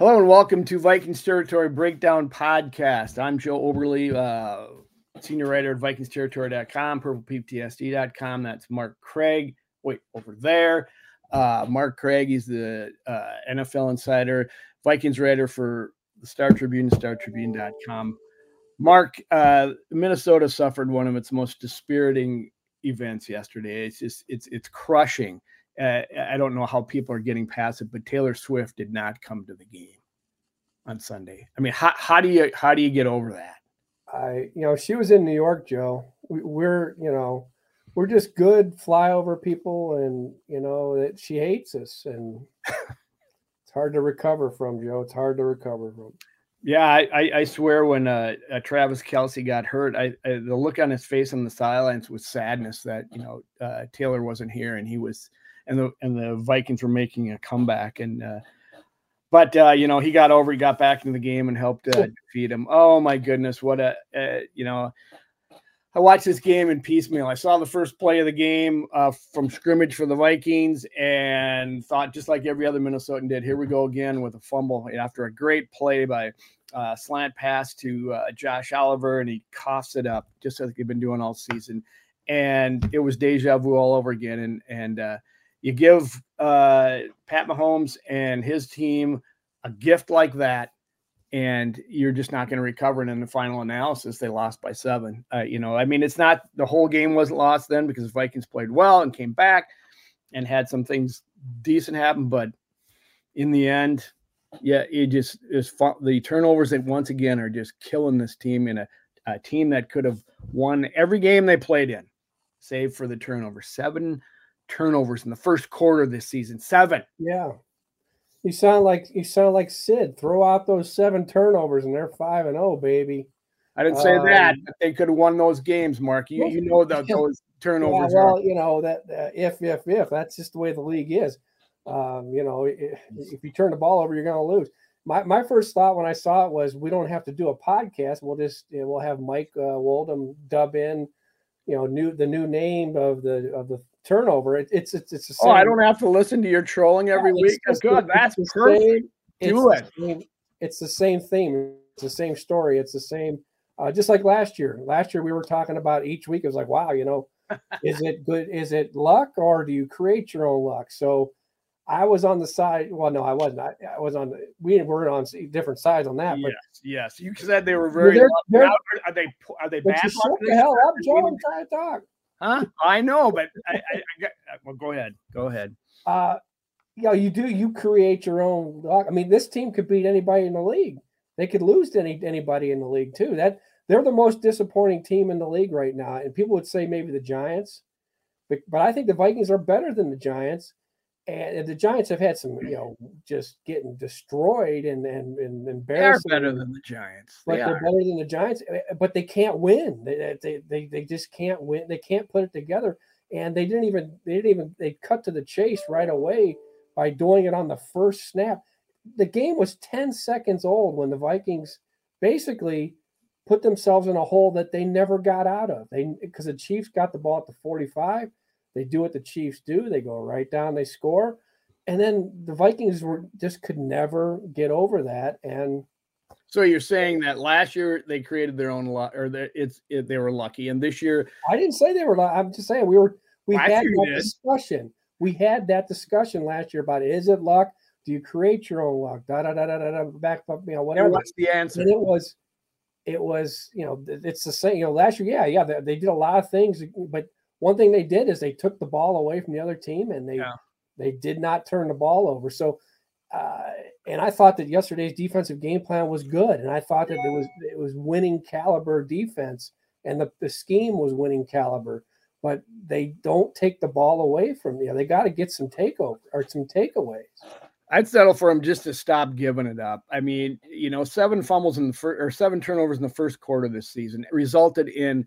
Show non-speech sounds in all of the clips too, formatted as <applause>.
Hello and welcome to Vikings Territory Breakdown Podcast. I'm Joe Oberle, uh, senior writer at VikingsTerritory.com, PurplePTSD.com. That's Mark Craig. Wait, over there. Uh, Mark Craig, he's the uh, NFL insider, Vikings writer for the Star Tribune, StarTribune.com. Mark, uh, Minnesota suffered one of its most dispiriting events yesterday. It's just it's it's crushing uh, I don't know how people are getting past it, but Taylor Swift did not come to the game on Sunday. I mean, how, how do you how do you get over that? I you know she was in New York, Joe. We, we're you know we're just good flyover people, and you know that she hates us, and <laughs> it's hard to recover from, Joe. It's hard to recover from. Yeah, I, I swear when uh, uh, Travis Kelce got hurt, I, I, the look on his face on the sidelines was sadness that you know uh, Taylor wasn't here and he was and the and the Vikings were making a comeback. And uh, but uh, you know he got over, he got back into the game and helped uh, defeat him. Oh my goodness, what a uh, you know. I watched this game in piecemeal. I saw the first play of the game uh, from scrimmage for the Vikings and thought, just like every other Minnesotan did, here we go again with a fumble after a great play by uh, slant pass to uh, Josh Oliver, and he coughs it up just like he'd been doing all season. And it was deja vu all over again. And and uh, you give uh, Pat Mahomes and his team a gift like that, and you're just not going to recover. And in the final analysis, they lost by seven. Uh, you know, I mean, it's not the whole game wasn't lost then because the Vikings played well and came back and had some things decent happen, but in the end, yeah, it just is fun. the turnovers that once again are just killing this team in a, a team that could have won every game they played in, save for the turnover. Seven turnovers in the first quarter this season. Seven. Yeah. You sound like you sound like Sid. Throw out those seven turnovers and they're five and oh, baby. I didn't say um, that, but they could have won those games, Mark. You, you know that those turnovers. Yeah, well, are. you know that uh, if if if that's just the way the league is. Um, you know, if, if you turn the ball over, you're going to lose. My my first thought when I saw it was we don't have to do a podcast. We'll just we'll have Mike uh, Woldham dub in, you know, new the new name of the of the turnover. It, it's it's it's the same. Oh, I don't have to listen to your trolling every yeah, week. That's good. That's perfect. Same, Do it. Same, it's the same theme. It's the same story. It's the same. Uh, just like last year. Last year we were talking about each week. It was like, wow, you know, <laughs> is it good? Is it luck or do you create your own luck? So I was on the side. Well, no, I wasn't. I, I was on. We were on different sides on that. But yes, yes. You said they were very. They're, they're, are they? Are they bad? Shut the hell up, Joe. I'm trying to talk. Huh? <laughs> I know, but <laughs> I, I, I got, uh, well, go ahead. Go ahead. Uh, you know, you do, you create your own. I mean, this team could beat anybody in the league. They could lose to any, anybody in the league too. That they're the most disappointing team in the league right now. And people would say maybe the Giants, but, but I think the Vikings are better than the Giants and the Giants have had some, you know, just getting destroyed and and, and embarrassed. They're better than the Giants. They are better than the Giants, eh, eh, but they can't win. They, they they they just can't win. They can't put it together. And they didn't even they didn't even they cut to the chase right away by doing it on the first snap. The game was 10 seconds old when the Vikings basically put themselves in a hole that they never got out of. They because the Chiefs got the ball at the 45 they do what the Chiefs do. They go right down, they score. And then the Vikings were just could never get over that. And so you're saying that last year they created their own luck, or that it's it, they were lucky, and this year I didn't say they were. Lucky. I'm just saying we were. We had that discussion. We had that discussion last year about is it luck? Do you create your own luck? Da da da da da. da back up, you know whatever. And what's the answer? And it was, it was you know it's the same. You know last year, yeah, yeah, they, they did a lot of things, but one thing they did is they took the ball away from the other team and they yeah. they did not turn the ball over. So, uh, and I thought that yesterday's defensive game plan was good, and I thought that it was it was winning caliber defense, and the, the scheme was winning caliber. But they don't take the ball away from you. They got to get some takeover or some takeaways. I'd settle for him just to stop giving it up. I mean, you know, seven fumbles in the first or seven turnovers in the first quarter this season resulted in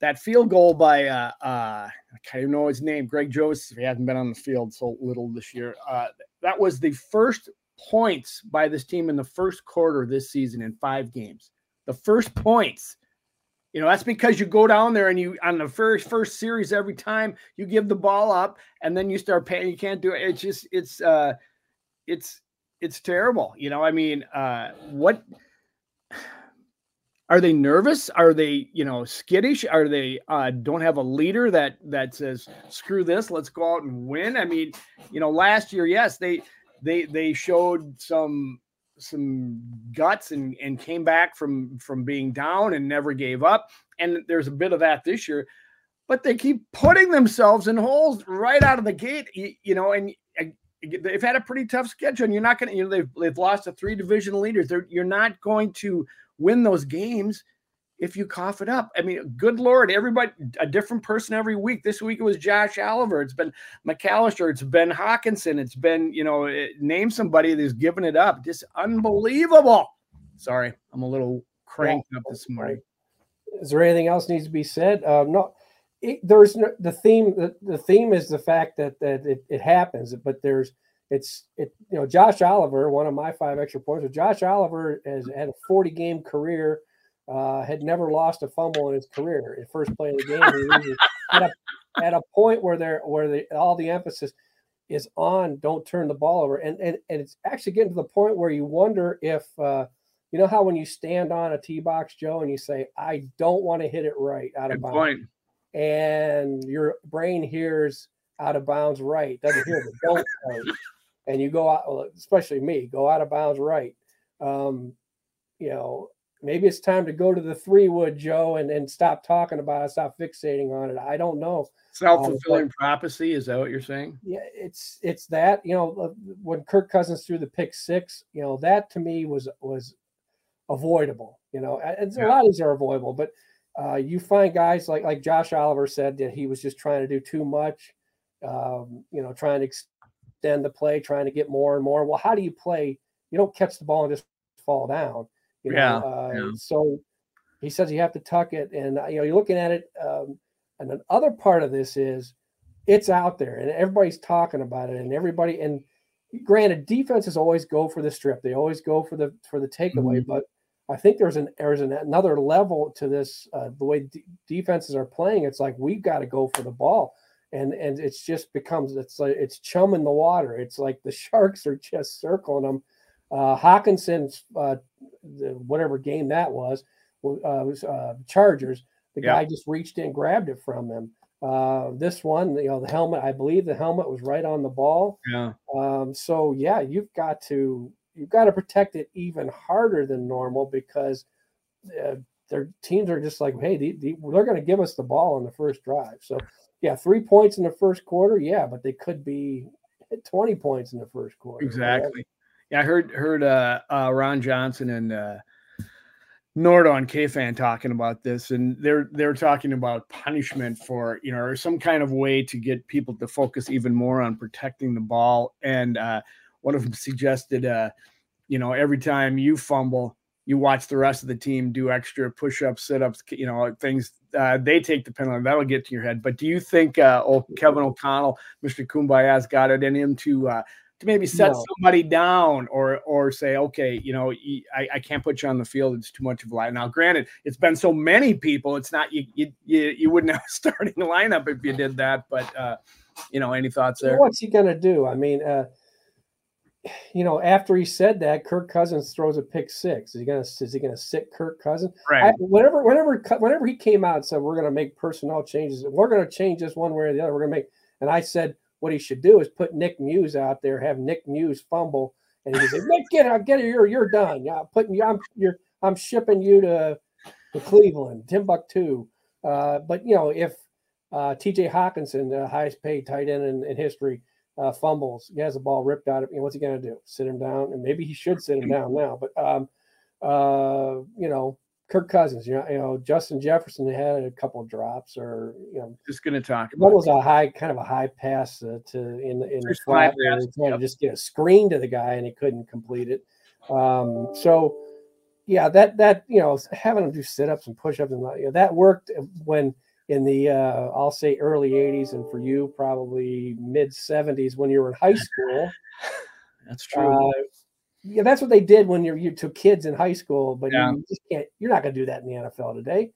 that field goal by uh, uh, I can't even know his name, Greg Joseph. He hasn't been on the field so little this year. Uh, that was the first points by this team in the first quarter this season in five games. The first points. You know, that's because you go down there and you on the first first series every time you give the ball up and then you start paying. You can't do it. It's just it's uh it's it's terrible. You know, I mean, uh, what are they nervous? Are they, you know, skittish? Are they uh, don't have a leader that that says screw this, let's go out and win? I mean, you know, last year, yes, they they they showed some some guts and and came back from from being down and never gave up. And there's a bit of that this year, but they keep putting themselves in holes right out of the gate. You, you know, and they've had a pretty tough schedule, and you're not going to. You know, they've they've lost to three division leaders. They're, you're not going to win those games if you cough it up. I mean, good lord, everybody a different person every week. This week it was Josh Oliver, it's been McAllister, it's been Hockenson, it's been you know eh, name somebody that's given it up. Just unbelievable. Sorry, I'm a little cranked yeah. up this morning. Is there anything else needs to be said? Uh, no, it, there's no, the theme. The, the theme is the fact that that it, it happens, but there's it's it you know Josh Oliver, one of my five extra points. But Josh Oliver has had a 40 game career, uh, had never lost a fumble in his career. In first play of the game, at, <laughs> a, at a point where there where the all the emphasis is on don't turn the ball over, and and and it's actually getting to the point where you wonder if. Uh, you know how when you stand on a tee box, Joe, and you say, "I don't want to hit it right out of bounds," point. and your brain hears out of bounds right, doesn't hear the don't and you go out, especially me, go out of bounds right. Um, you know, maybe it's time to go to the three wood, Joe, and, and stop talking about it, stop fixating on it. I don't know. Self fulfilling um, prophecy is that what you're saying? Yeah, it's it's that you know uh, when Kirk Cousins threw the pick six, you know that to me was was avoidable. You know, and yeah. a lot of these are avoidable, but uh, you find guys like like Josh Oliver said that he was just trying to do too much. Um, you know, trying to extend the play, trying to get more and more. Well, how do you play? You don't catch the ball and just fall down. You know? yeah, uh, yeah. So he says you have to tuck it, and you know you're looking at it. Um, and the other part of this is it's out there, and everybody's talking about it, and everybody. And granted, defenses always go for the strip; they always go for the for the takeaway. Mm-hmm. But I think there's an there's an, another level to this. Uh, the way d- defenses are playing, it's like we've got to go for the ball and and it's just becomes it's like it's chum in the water. It's like the <laughs> sharks are just circling them. Uh, Hockenson's uh, the, whatever game that was uh, was uh, Chargers. The yeah. guy just reached in, grabbed it from him. Uh, this one, you know, the helmet. I believe the helmet was right on the ball. Yeah. Um, so yeah, you've got to you've got to protect it even harder than normal because uh, their teams are just like, hey, the, the, they're going to give us the ball on the first drive. So yeah, three points in the first quarter. Yeah, but they could be <laughs> 20 points in the first quarter. Exactly. Right? Yeah, I heard heard uh, uh, Ron Johnson and uh, Nordo on KFan talking about this, and they're they're talking about punishment for you know or some kind of way to get people to focus even more on protecting the ball. And uh, one of them suggested, uh, you know, every time you fumble, you watch the rest of the team do extra push-ups, sit-ups, you know, things. Uh, they take the penalty. That'll get to your head. But do you think, uh, oh, Kevin O'Connell, Mr. Kumbaya's got it in him to uh, to maybe set no. somebody down or or say, okay, you know, I, I can't put you on the field. It's too much of a lie. Now, granted, it's been so many people. It's not you you you, you wouldn't have a <laughs> starting lineup if you did that. But uh, you know, any thoughts there? What's he gonna do? I mean. Uh, you know, after he said that, Kirk Cousins throws a pick six. Is he gonna is he gonna sit Kirk Cousins? Right. I, whenever whenever whenever he came out and said we're gonna make personnel changes, we're gonna change this one way or the other. We're gonna make. And I said what he should do is put Nick Muse out there, have Nick Muse fumble, and he said, "Nick, get out, get it, you're you're done. Yeah, putting you, I'm you're I'm shipping you to to Cleveland, Timbuktu." Uh, but you know, if uh, T.J. Hockenson, the highest paid tight end in, in history uh, fumbles. He has the ball ripped out of him. What's he going to do? Sit him down? And maybe he should sit him down now. But um, uh, you know, Kirk Cousins. You know, you know, Justin Jefferson had a couple of drops, or you know, just going to talk. About was a high, kind of a high pass uh, to in in the flat. Trying yep. to just get a screen to the guy, and he couldn't complete it. Um, so. Yeah, that that you know having him do sit ups and push ups and you know, that worked when in the uh, I'll say early 80s and for you probably mid 70s when you were in high school. <laughs> That's true. Uh, yeah, that's what they did when you're you to kids in high school, but yeah. you just can't. You're not going to do that in the NFL today.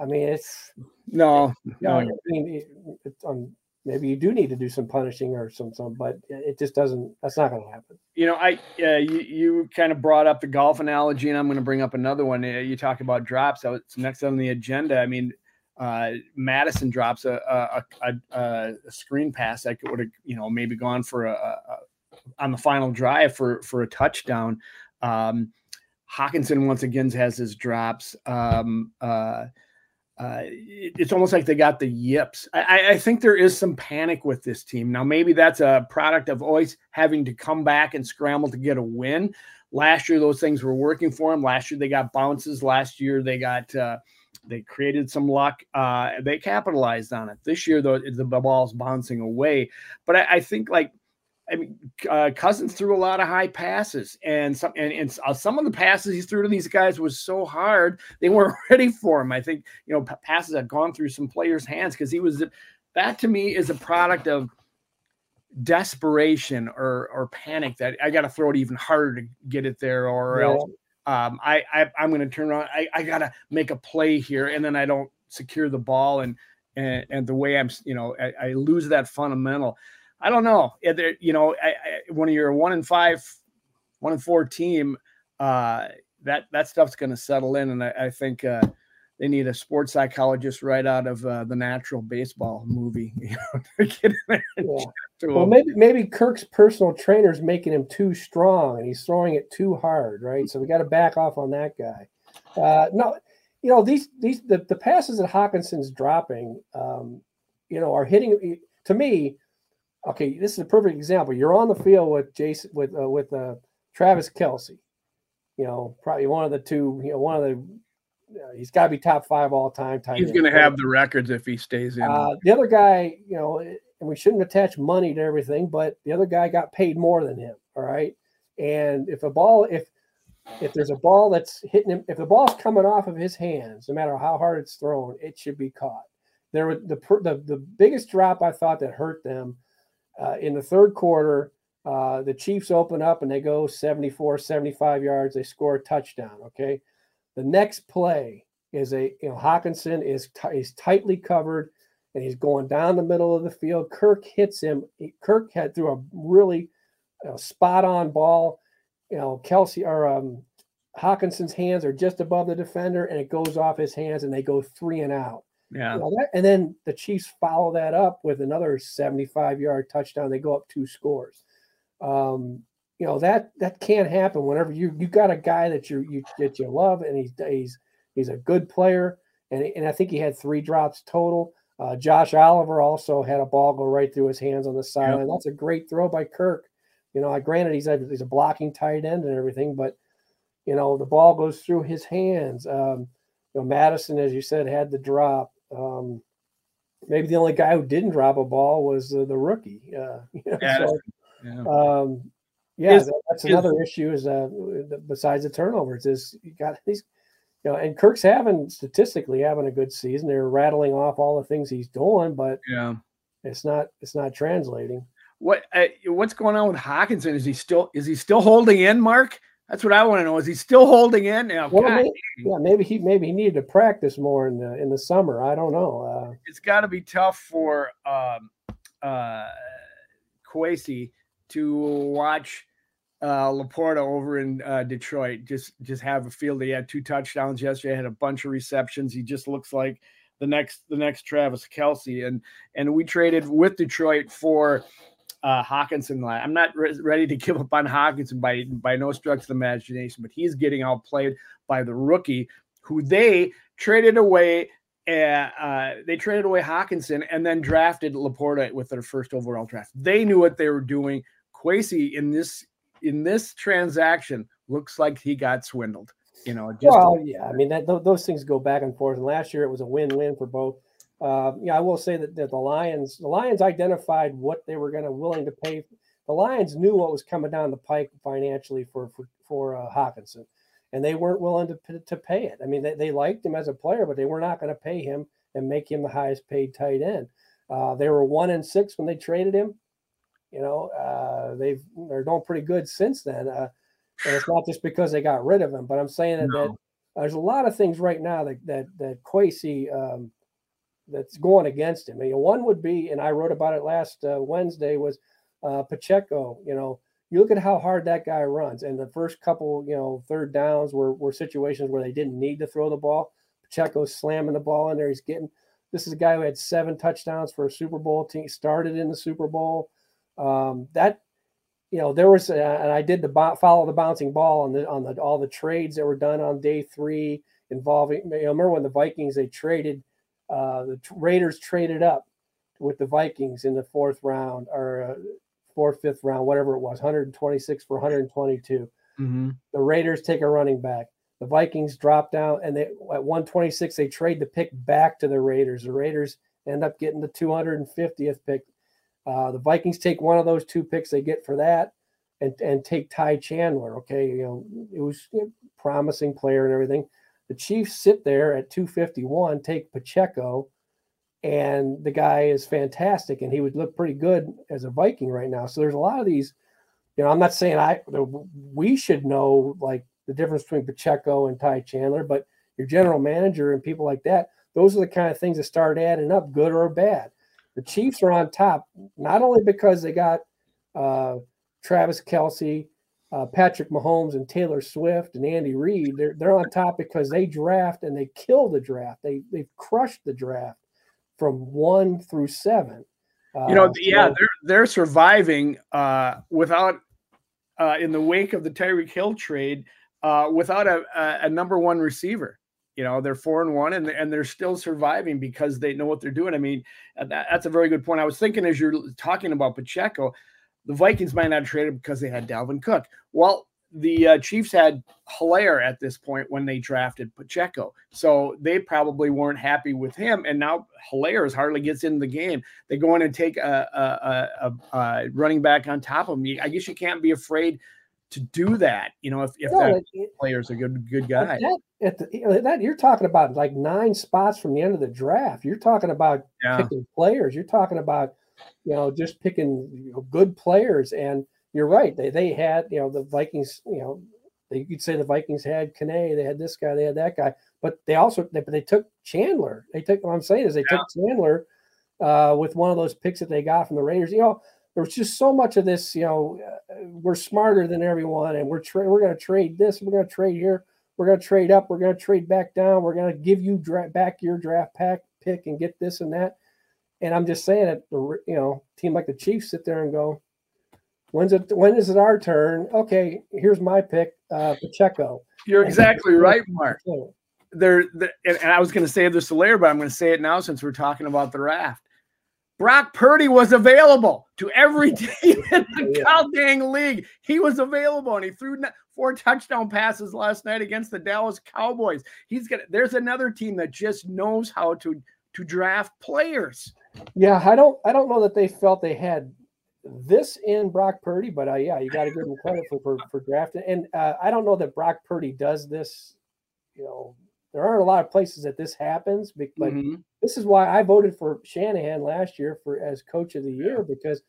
I mean, it's no, you know, no. I mean, it, it's on. maybe you do need to do some punishing or some some, but it just doesn't. That's not going to happen. You know, I uh, you you kind of brought up the golf analogy, and I'm going to bring up another one. You talk about drops. So it's next on the agenda. I mean, uh, Mattison drops a a, a, a screen pass that would have you know maybe gone for a, on the final drive for for a touchdown. Um, Hockenson once again has his drops. Um, uh, uh, it's almost like they got the yips. I, I, think there is some panic with this team. Now, maybe that's a product of always having to come back and scramble to get a win. Last year, those things were working for them. Last year, they got bounces. Last year, they got uh, they created some luck. Uh, they capitalized on it. This year, though, the ball's bouncing away. But I, I think like I mean, uh, Cousins threw a lot of high passes, and some and, and uh, some of the passes he threw to these guys was so hard they weren't <laughs> ready for him. I think you know passes had gone through some players' hands because he was that to me is a product of desperation or or panic that I got to throw it even harder to get it there, or yeah. else um, I, I am going to turn around. I, I got to make a play here, and then I don't secure the ball, and and, and the way I'm you know I, I lose that fundamental. I don't know. You know, I, I, when you're a one in five, one in four team, uh, that that stuff's going to settle in, and I, I think uh, they need a sports psychologist right out of uh, the Natural Baseball movie. <laughs> You know, yeah. Well, maybe maybe Kirk's personal trainer is making him too strong, and he's throwing it too hard, right? So we got to back off on that guy. Uh, no, you know these these the, the passes that Hockenson's dropping, um, you know, are hitting. To me, okay, this is a perfect example. You're on the field with Jason with uh, with uh, Travis Kelce, You know, probably one of the two. You know, one of the. He's got to be top five all time. He's going to have the records if he stays in. Uh, the other guy, you know, and we shouldn't attach money to everything, but the other guy got paid more than him. All right, and if a ball, if if there's a ball that's hitting him, if the ball's coming off of his hands, no matter how hard it's thrown, it should be caught. There, the the the biggest drop I thought that hurt them uh, in the third quarter, uh, the Chiefs open up and they go 74, 75 yards. They score a touchdown. Okay. The next play is a, you know, Hockenson is, t- is tightly covered and he's going down the middle of the field. Kirk hits him. Kirk had threw a really uh, spot on ball. You know, Kelce or um, Hockenson's hands are just above the defender and it goes off his hands and they go three and out. Yeah. that, and then the Chiefs follow that up with another 75 yard touchdown. They go up two scores. Um, you know that that can't happen whenever you you got a guy that you you that you love and he's he's he's a good player and and I think he had three drops total. Uh, Josh Oliver also had a ball go right through his hands on the sideline. Yep. That's a great throw by Kirk. You know, I granted he's a, he's a blocking tight end and everything, but you know the ball goes through his hands. Um, you know, Mattison, as you said, had the drop. Um, maybe the only guy who didn't drop a ball was uh, the rookie. Uh, <laughs> you know, yeah, so, yeah. Um, yeah is, that's another issue. Is uh, besides the turnovers, is you got these, you know, and Kirk's having statistically having a good season. They're rattling off all the things he's doing, but yeah, it's not it's not translating. What uh, what's going on with Hockenson? Is he still is he still holding in, Mark? That's what I want to know. Is he still holding in? Now, well, maybe, yeah, maybe he maybe he needed to practice more in the in the summer. I don't know. Uh, it's got to be tough for um, uh, Kwesi to watch uh, LaPorta over in uh, Detroit. Just just have a field. He had two touchdowns yesterday. Had a bunch of receptions. He just looks like the next the next Travis Kelce. And and we traded with Detroit for uh, Hockenson. I'm not re- ready to <laughs> give up on Hockenson by by no stretch of the imagination, but he's getting outplayed by the rookie who they traded away. Uh, uh, they traded away Hockenson and then drafted LaPorta with their first overall draft. They knew what they were doing. Kwesi in this in this transaction looks like he got swindled. You know, well, yeah. I mean, that those things go back and forth. And last year it was a win-win for both uh, yeah, I will say that, that the Lions, the Lions identified what they were going to willing to pay. The Lions knew what was coming down the pike financially for for for uh, Hockenson, and they weren't willing to to pay it. I mean, they, they liked him as a player, but they were not going to pay him and make him the highest paid tight end. Uh, they were one and six when they traded him. You know, uh, they've they're doing pretty good since then. Uh, and it's not just because they got rid of him, but I'm saying that, no. that there's a lot of things right now that that that Kwesi um, that's going against him. I mean, one would be, and I wrote about it last uh, Wednesday, was uh, Pacheco. You know, you look at how hard that guy runs, and the first couple, you know, third downs were were situations where they didn't need to throw the ball. Pacheco's slamming the ball in there. He's getting. This is a guy who had seven touchdowns for a Super Bowl team. Started in the Super Bowl. Um, that you know there was, uh, and I did the follow the bouncing ball on the on the all the trades that were done on day three involving. You know, remember when the Vikings they traded uh, the Raiders traded up with the Vikings in the fourth round or uh, fourth, fifth round, whatever it was, 126 for 122. Mm-hmm. The Raiders take a running back. The Vikings drop down and they at 126 they trade the pick back to the Raiders. The Raiders end up getting the 250th pick. Uh, the Vikings take one of those two picks they get for that and and take Ty Chandler. Okay, you know it was know, promising player and everything. The Chiefs sit there at 251, take Pacheco, and the guy is fantastic, and he would look pretty good as a Viking right now. So there's a lot of these. You know, I'm not saying I we should know like the difference between Pacheco and Ty Chandler, but your general manager and people like that, those are the kind of things that start adding up, good or bad. The Chiefs are on top not only because they got uh, Travis Kelce, uh, Patrick Mahomes and Taylor Swift and Andy Reid, they're, they're on top because they draft and they kill the draft. They they've crushed the draft from one through seven. Uh, you know, yeah, so, they're they're surviving uh, without uh, in the wake of the Tyreek Hill trade uh, without a, a, a, number one receiver. You know, they're four and one, and and they're still surviving because they know what they're doing. I mean, that, that's a very good point. I was thinking as you're talking about Pacheco, the Vikings might not trade traded because they had Dalvin Cook. Well, the uh, Chiefs had Helaire at this point when they drafted Pacheco. So they probably weren't happy with him. And now Helaire hardly gets in the game. They go in and take a, a, a, a, running back on top of me. I guess you can't be afraid to do that. You know, if, if no, that it, player's a good good guy. That, at the, that you're talking about like nine spots from the end of the draft. You're talking about yeah. picking players. You're talking about you know, just picking you know, good players. And you're right. They they had, you know, the Vikings, you know, they could say the Vikings had Kane, they had this guy, they had that guy, but they also they, they took Chandler. They took what I'm saying is they yeah. took Chandler uh, with one of those picks that they got from the Raiders. You know, there was just so much of this. You know, uh, we're smarter than everyone, and we're tra- we're going to trade this, we're going to trade here, we're going to trade up, we're going to trade back down, we're going to give you dra- back your draft pack pick and get this and that. And I'm just saying that the you know team like the Chiefs sit there and go, when's it when is it our turn? Okay, here's my pick, uh, Pacheco. You're exactly right, Mark. There, and I was going to say this to later, but I'm going to say it now since we're talking about the raft. Brock Purdy was available to every <laughs> team in the yeah. dang league. He was available and he threw four touchdown passes last night against the Dallas Cowboys. He's got there's another team that just knows how to to draft players. Yeah, I don't I don't know that they felt they had this in Brock Purdy, but uh, yeah, you got to give him credit for for, for drafting. And uh, I don't know that Brock Purdy does this. You know, there aren't a lot of places that this happens, but mm-hmm. This is why I voted for Shanahan last year for as coach of the year because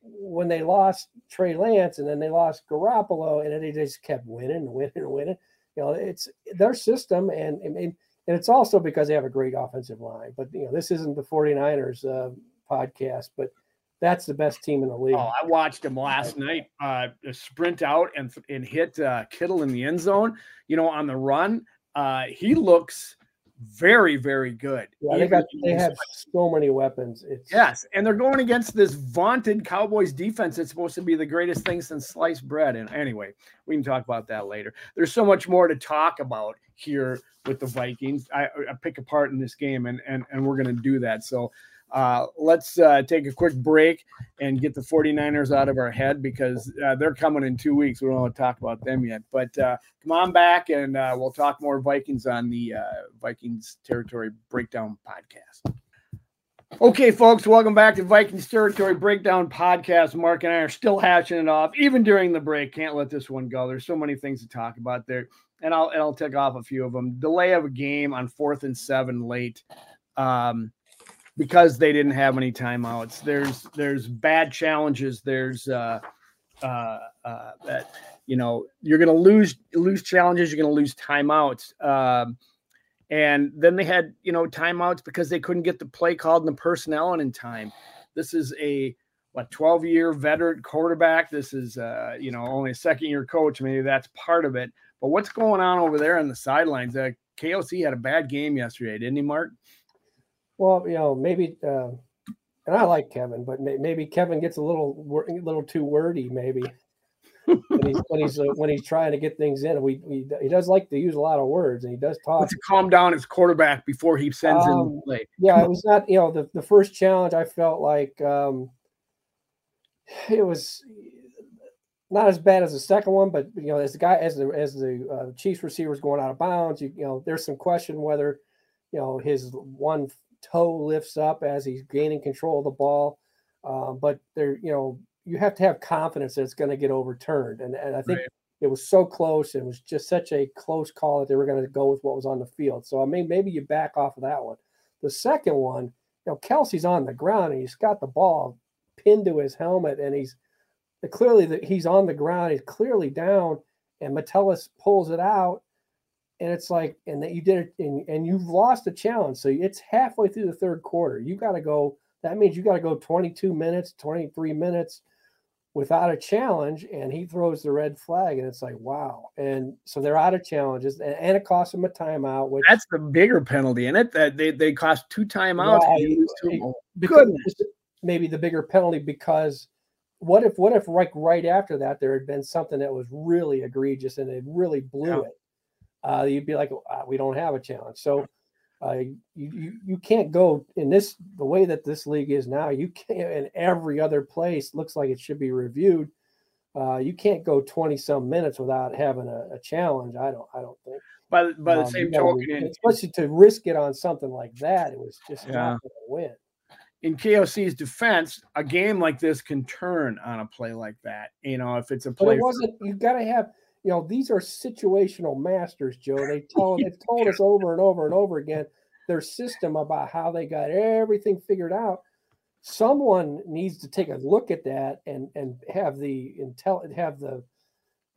when they lost Trey Lance and then they lost Garoppolo and then they just kept winning and <laughs> winning and winning. You know, it's their system and, and and it's also because they have a great offensive line. But you know, this isn't the 49ers uh, podcast, but that's the best team in the league. Oh, I watched him last night uh, sprint out and and hit uh, Kittle in the end zone. You know, on the run, uh, he looks very, very good. Yeah, they got they have so many weapons. It's yes, and they're going against this vaunted Cowboys defense. It's supposed to be the greatest thing since sliced bread. And anyway, we can talk about that later. There's so much more to talk about here with the Vikings. I, I pick apart in this game, and and and we're going to do that. So uh, let's uh, take a quick break and get the 49ers out of our head because uh, they're coming in two weeks. We don't want to talk about them yet. But uh, come on back and uh, we'll talk more Vikings on the uh, Vikings Territory Breakdown podcast. Okay, folks, welcome back to Vikings Territory Breakdown Podcast. Mark and I are still hatching it off, even during the break. Can't let this one go. There's so many things to talk about there, and I'll and I'll take off a few of them. Delay of a game on fourth and seven late. Um, because they didn't have any timeouts. There's there's bad challenges. There's uh, uh, uh, that you know you're going to lose lose challenges. You're going to lose timeouts. Um, And then they had, you know, timeouts because they couldn't get the play called and the personnel in, in time. This is a what 12 year veteran quarterback. This is uh, you know, only a second year coach. Maybe that's part of it. But what's going on over there on the sidelines? Uh, KOC had a bad game yesterday, didn't he, Mark? Well, you know, maybe, uh, and I like Kevin, but may, maybe Kevin gets a little, a little too wordy, maybe when he's when he's, uh, when he's trying to get things in. We, we, he does like to use a lot of words, and he does talk. to calm down his quarterback before he sends um, in the play. Yeah, it was not. You know, the the first challenge, I felt like um, it was not as bad as the second one, but you know, as the guy as the as the uh, Chiefs receiver is going out of bounds, you, you know, there's some question whether you know his one toe lifts up as he's gaining control of the ball. Uh, but there, you know, you have to have confidence that it's going to get overturned. And, and I think right. it was so close. It was just such a close call that they were going to go with what was on the field. So I mean, maybe you back off of that one. The second one, you know, Kelce's on the ground and he's got the ball pinned to his helmet and he's clearly that he's on the ground. He's clearly down, and Metellus pulls it out, and it's like, and that you did it, and, and you've lost a challenge. So it's halfway through the third quarter. You got to go. That means you got to go 22 minutes, 23 minutes without a challenge, and he throws the red flag, and it's like, wow. And so they're out of challenges, and, and it costs them a timeout. Which that's the bigger penalty in it. That they they cost two timeouts. Two, Goodness. Maybe the bigger penalty because what if what if like right after that there had been something that was really egregious and it really blew yeah. it uh, you'd be like uh, we don't have a challenge so uh, you, you you can't go in this the way that this league is now you can't in every other place looks like it should be reviewed uh, you can't go 20 some minutes without having a, a, challenge i don't i don't think by, by um, the same token especially to risk it on something like that it was just yeah. not going to win in KOC's defense, a game like this can turn on a play like that. You know, if it's a play. But it wasn't. You got to have. You know, these are situational masters, Joe. They tell they've told <laughs> us over and over and over again their system about how they got everything figured out. Someone needs to take a look at that and and have the intel have the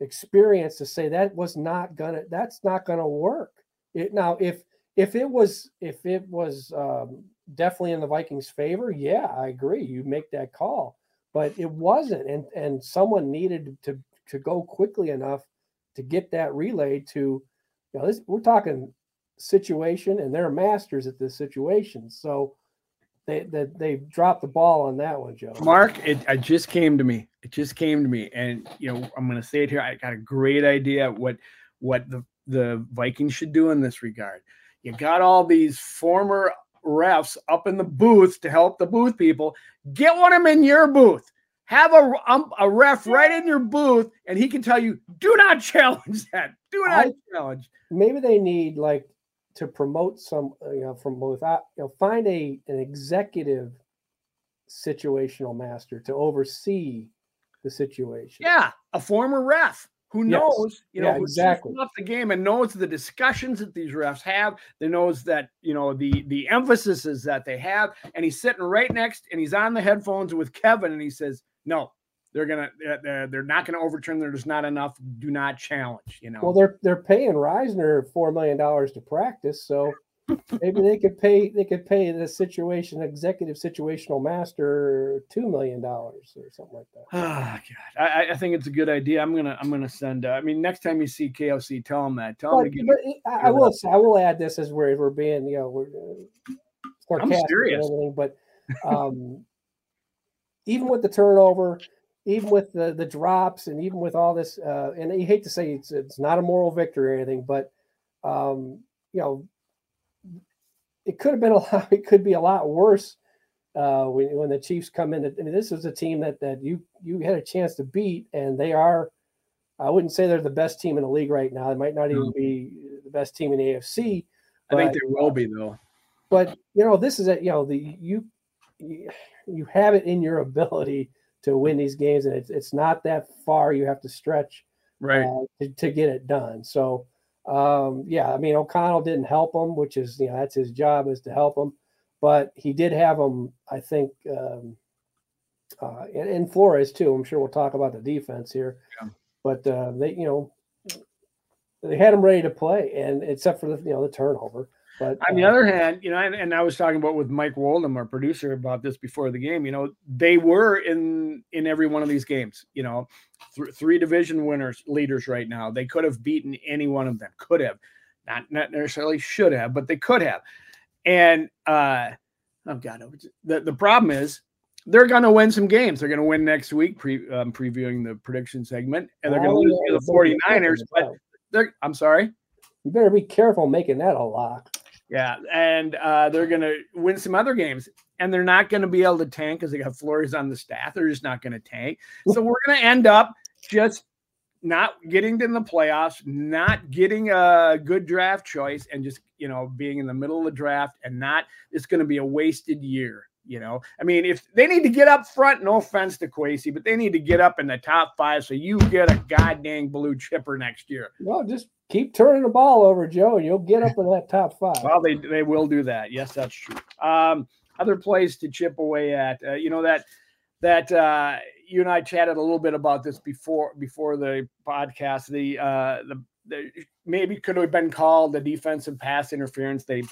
experience to say that was not gonna that's not gonna work. It now if if it was if it was um, definitely in the Vikings' favor. Yeah, I agree. You make that call, but it wasn't, and and someone needed to to go quickly enough to get that relay to. You know, this, we're talking situation, and they're masters at this situation. So they they they dropped the ball on that one, Joe. Mark, it, it just came to me. It just came to me, and you know I'm going to say it here. I got a great idea what what the the Vikings should do in this regard. You got all these former refs up in the booth to help the booth people. Get one of them in your booth. Have a, um, a ref right in your booth, and he can tell you, do not challenge that. Do not I, challenge. Maybe they need like to promote some, uh, you know, from without, you know, find a an executive situational master to oversee the situation. Yeah, a former ref who knows, yes. you know, yeah, exactly off the game and knows the discussions that these refs have. They knows that you know the the emphasis is that they have, and he's sitting right next, and he's on the headphones with Kevin, and he says, "No, they're gonna they're, they're not gonna overturn. There's not enough. Do not challenge." You know. Well, they're they're paying Risner four million dollars to practice, so <laughs> Maybe they could pay they could pay the situation executive situational master two million dollars or something like that. Oh God, I, I, think it's a good idea. I'm gonna I'm gonna send. Uh, I mean, next time you see KOC, tell them that. Tell but, them. But I, I will say, I will add this as we're we're being you know we're. Uh, I'm serious. everything, but <laughs> um, even with the turnover, even with the the drops, and even with all this, uh, and you hate to say it's it's not a moral victory or anything, but um, you know it could have been a <laughs> lot. It could be a lot worse uh, when, when the Chiefs come in. I mean, this is a team that that you you had a chance to beat, and they are. I wouldn't say they're the best team in the league right now. They might not even be the best team in the AFC. I think they will be though. But you know, this is a you know the you you have it in your ability to win these games, and it's it's not that far. You have to stretch right uh, to, to get it done. So um, yeah, I mean O'Connell didn't help him, which is you know that's his job is to help him, but he did have him. I think, um, uh, and, and, Flores too. I'm sure we'll talk about the defense here, yeah. but uh, they you know they had him ready to play, and except for the you know the turnover. But on the uh, other hand, you know, and, and I was talking about with Mike Woldham, our producer, about this before the game. You know, they were in in every one of these games. You know, th- three division winners, leaders right now. They could have beaten any one of them. Could have, not not necessarily should have, but they could have. And uh, oh god, the the problem is they're going to win some games. They're going to win next week, pre, um, previewing the prediction segment, and they're going to Oh, lose yeah, to the they're 49ers. But they're, I'm sorry. you better be careful making that a lock. Yeah, and uh, they're going to win some other games, and they're not going to be able to tank because they got Flores on the staff. They're just not going to tank. So we're going to end up just not getting in the playoffs, not getting a good draft choice, and just you know being in the middle of the draft, and not. It's going to be a wasted year. You know, I mean, if they need to get up front, no offense to Kwesi, but they need to get up in the top five so you get a goddamn blue chipper next year. Well, just keep turning the ball over, Joe, and you'll get up in that top five. Well, they they will do that. Yes, that's true. Um, other plays to chip away at. Uh, you know that that uh, you and I chatted a little bit about this before before the podcast. The uh, the, the maybe could have been called the defensive pass interference. They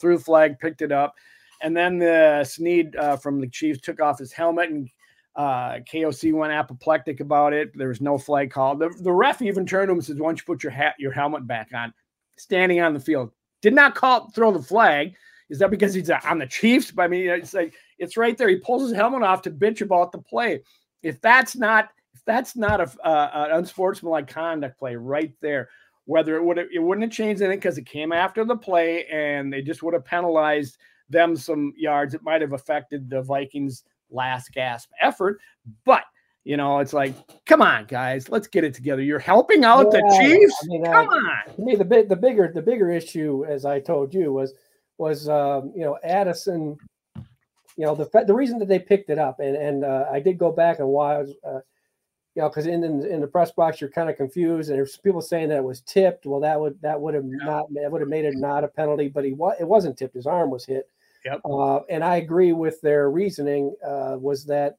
threw the flag, picked it up, and then the Sneed uh, from the Chiefs took off his helmet and. Uh, KOC went apoplectic about it. There was no flag call. The, the ref even turned to him and says, "Why don't you put your hat, your helmet back on?" Standing on the field, did not call throw the flag. Is that because he's uh, on the Chiefs? But I mean, it's like it's right there. He pulls his helmet off to bitch about the play. If that's not if that's not a uh, an unsportsmanlike conduct play right there, whether it would it wouldn't have changed anything because it came after the play and they just would have penalized them some yards. It might have affected the Vikings' last gasp effort, but you know, it's like, come on, guys, let's get it together. You're helping out the Chiefs. I mean, uh, Come on. to me, the big, the bigger, the bigger issue, as I told you, was was um, you know Addison. You know the the reason that they picked it up, and and uh, I did go back and watch. Uh, you know, because in, in in the press box you're kind of confused, and there's people saying that it was tipped. Well, that would that would have not that would have made it not a penalty, but he was it wasn't tipped. His arm was hit. Yep. Uh, and I agree with their reasoning. Uh, was that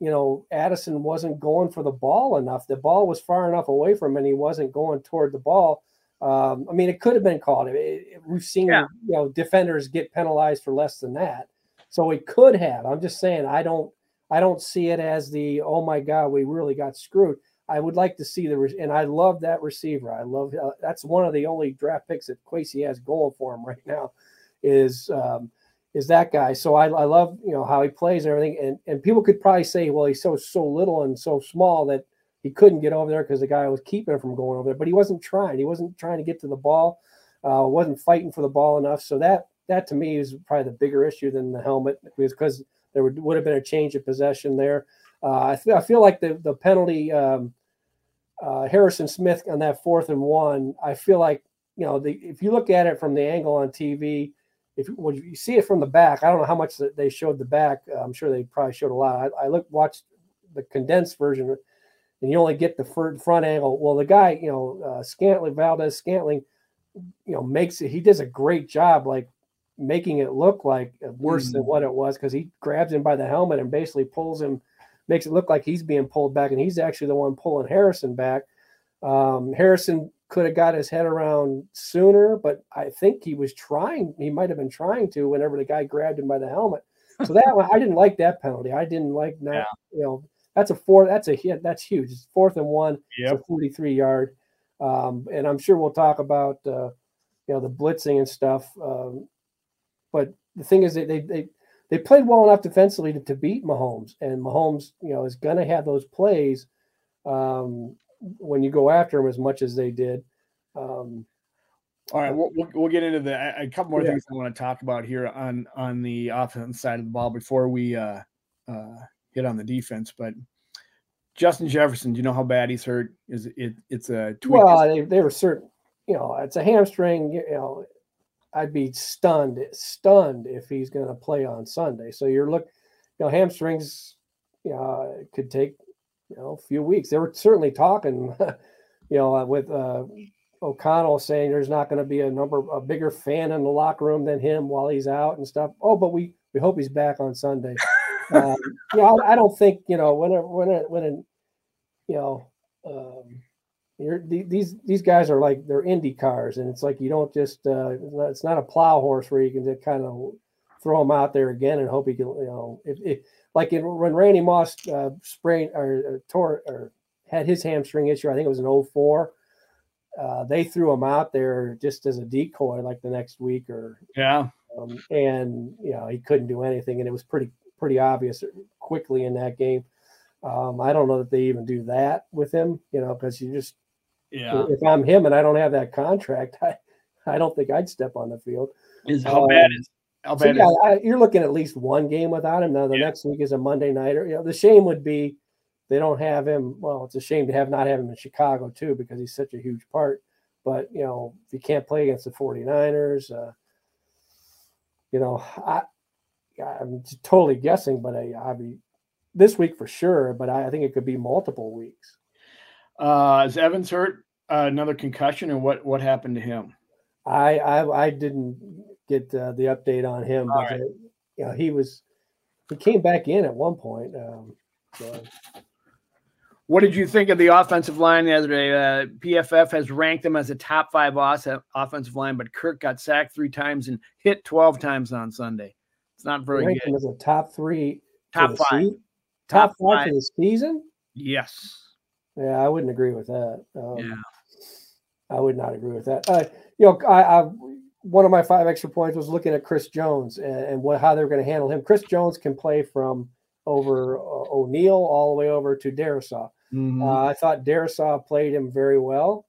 you know Addison wasn't going for the ball enough. The ball was far enough away from him, and he wasn't going toward the ball. Um, I mean, it could have been called. It- it- we've seen Yeah. you know defenders get penalized for less than that, so it could have. I'm just saying, I don't, I don't see it as the oh my god, we really got screwed. I would like to see the re- and I love that receiver. I love uh, that's one of the only draft picks that Kwesi has going for him right now. Is um, is that guy? So I, I love you know how he plays and everything. And and people could probably say, well, he's so so little and so small that he couldn't get over there because the guy was keeping him from going over there. But he wasn't trying. He wasn't trying to get to the ball. Uh, wasn't fighting for the ball enough. So that that to me is probably the bigger issue than the helmet because there would, would have been a change of possession there. Uh, I feel I feel like the the penalty um, uh, Harrison Smith on that fourth and one. I feel like you know the if you look at it from the angle on TV, if when you see it from the back, I don't know how much they showed the back. I'm sure they probably showed a lot. I, I looked watched the condensed version, and you only get the front angle. Well, the guy, you know, uh, Scantling Valdes Scantling, you know, makes it. He does a great job, like making it look like worse than Mhm. what it was because he grabs him by the helmet and basically pulls him, makes it look like he's being pulled back, and he's actually the one pulling Harrison back. Um, Harrison could have got his head around sooner, but I think he was trying. He might have been trying to whenever the guy grabbed him by the helmet. So that one, I didn't like that penalty. I didn't like not, Yeah. you know, that's a four. That's a hit. That's huge. It's fourth and one. Yep. It's a 43 yard. Um, and I'm sure we'll talk about, uh, you know, the blitzing and stuff. Um, but the thing is, that they they they played well enough defensively to, to beat Mahomes, and Mahomes, you know, is going to have those plays um, when you go after them as much as they did. Um, All right, we'll, we'll, we'll get into the a couple more Yeah. things I want to talk about here on on the offense side of the ball before we uh, uh, hit on the defense. But Justin Jefferson, do you know how bad he's hurt? Is it? It's a tweak. well, they, they were certain, you know, it's a hamstring. You know, I'd be stunned, stunned if he's going to play on Sunday. So you're look, you know, hamstrings, it could take, you know, a few weeks. They were certainly talking, <laughs> you know, uh, with uh, O'Connell saying there's not going to be a number, a bigger fan in the locker room than him while he's out and stuff. Oh, but we we hope he's back on Sunday. <laughs> um, you know, I, I don't think you know when a, when a, when a, you know. Um, you're, these these guys are like they're Indy cars, and it's like you don't just uh, it's, not, it's not a plow horse where you can just kind of throw him out there again and hope he can you know if, if like in, when Randy Moss uh, sprained or, or tore or had his hamstring issue, I think it was in 04. Uh, they threw him out there just as a decoy like the next week or yeah. um, and you know he couldn't do anything and it was pretty pretty obvious quickly in that game. Um, i don't know that they even do that with him you know because you just yeah. if i'm him and i don't have that contract <laughs> i i don't think i'd step on the field. Is how um, bad is so yeah, I, you're looking at least one game without him now the yeah. next week is a monday nighter you know the shame would be they don't have him. Well, it's a shame to have not have him in Chicago too because he's such a huge part. But you know, if you can't play against the 49ers, uh, you know, I I'm totally guessing, but I I be this week for sure. But I, I, think it could be multiple weeks. Uh, is Evans hurt? Uh, another concussion, and what what happened to him? I I, I didn't get uh, the update on him, All but right. you know, he was he came back in at one point. Um, so. What did you think of the offensive line the other day? Uh, PFF has ranked them as a top five offensive line, but Kirk got sacked three times and hit 12 times on Sunday. It's not very ranked good. as a top three, top five, se- top, top five for the season. Yes. Yeah, I wouldn't agree with that. Um, yeah, I would not agree with that. Uh, you know, I, I, one of my five extra points was looking at Chris Jones and, and what how they're going to handle him. Chris Jones can play from over uh, O'Neill all the way over to Darrisaw. Mm-hmm. Uh, I thought Darrisaw played him very well.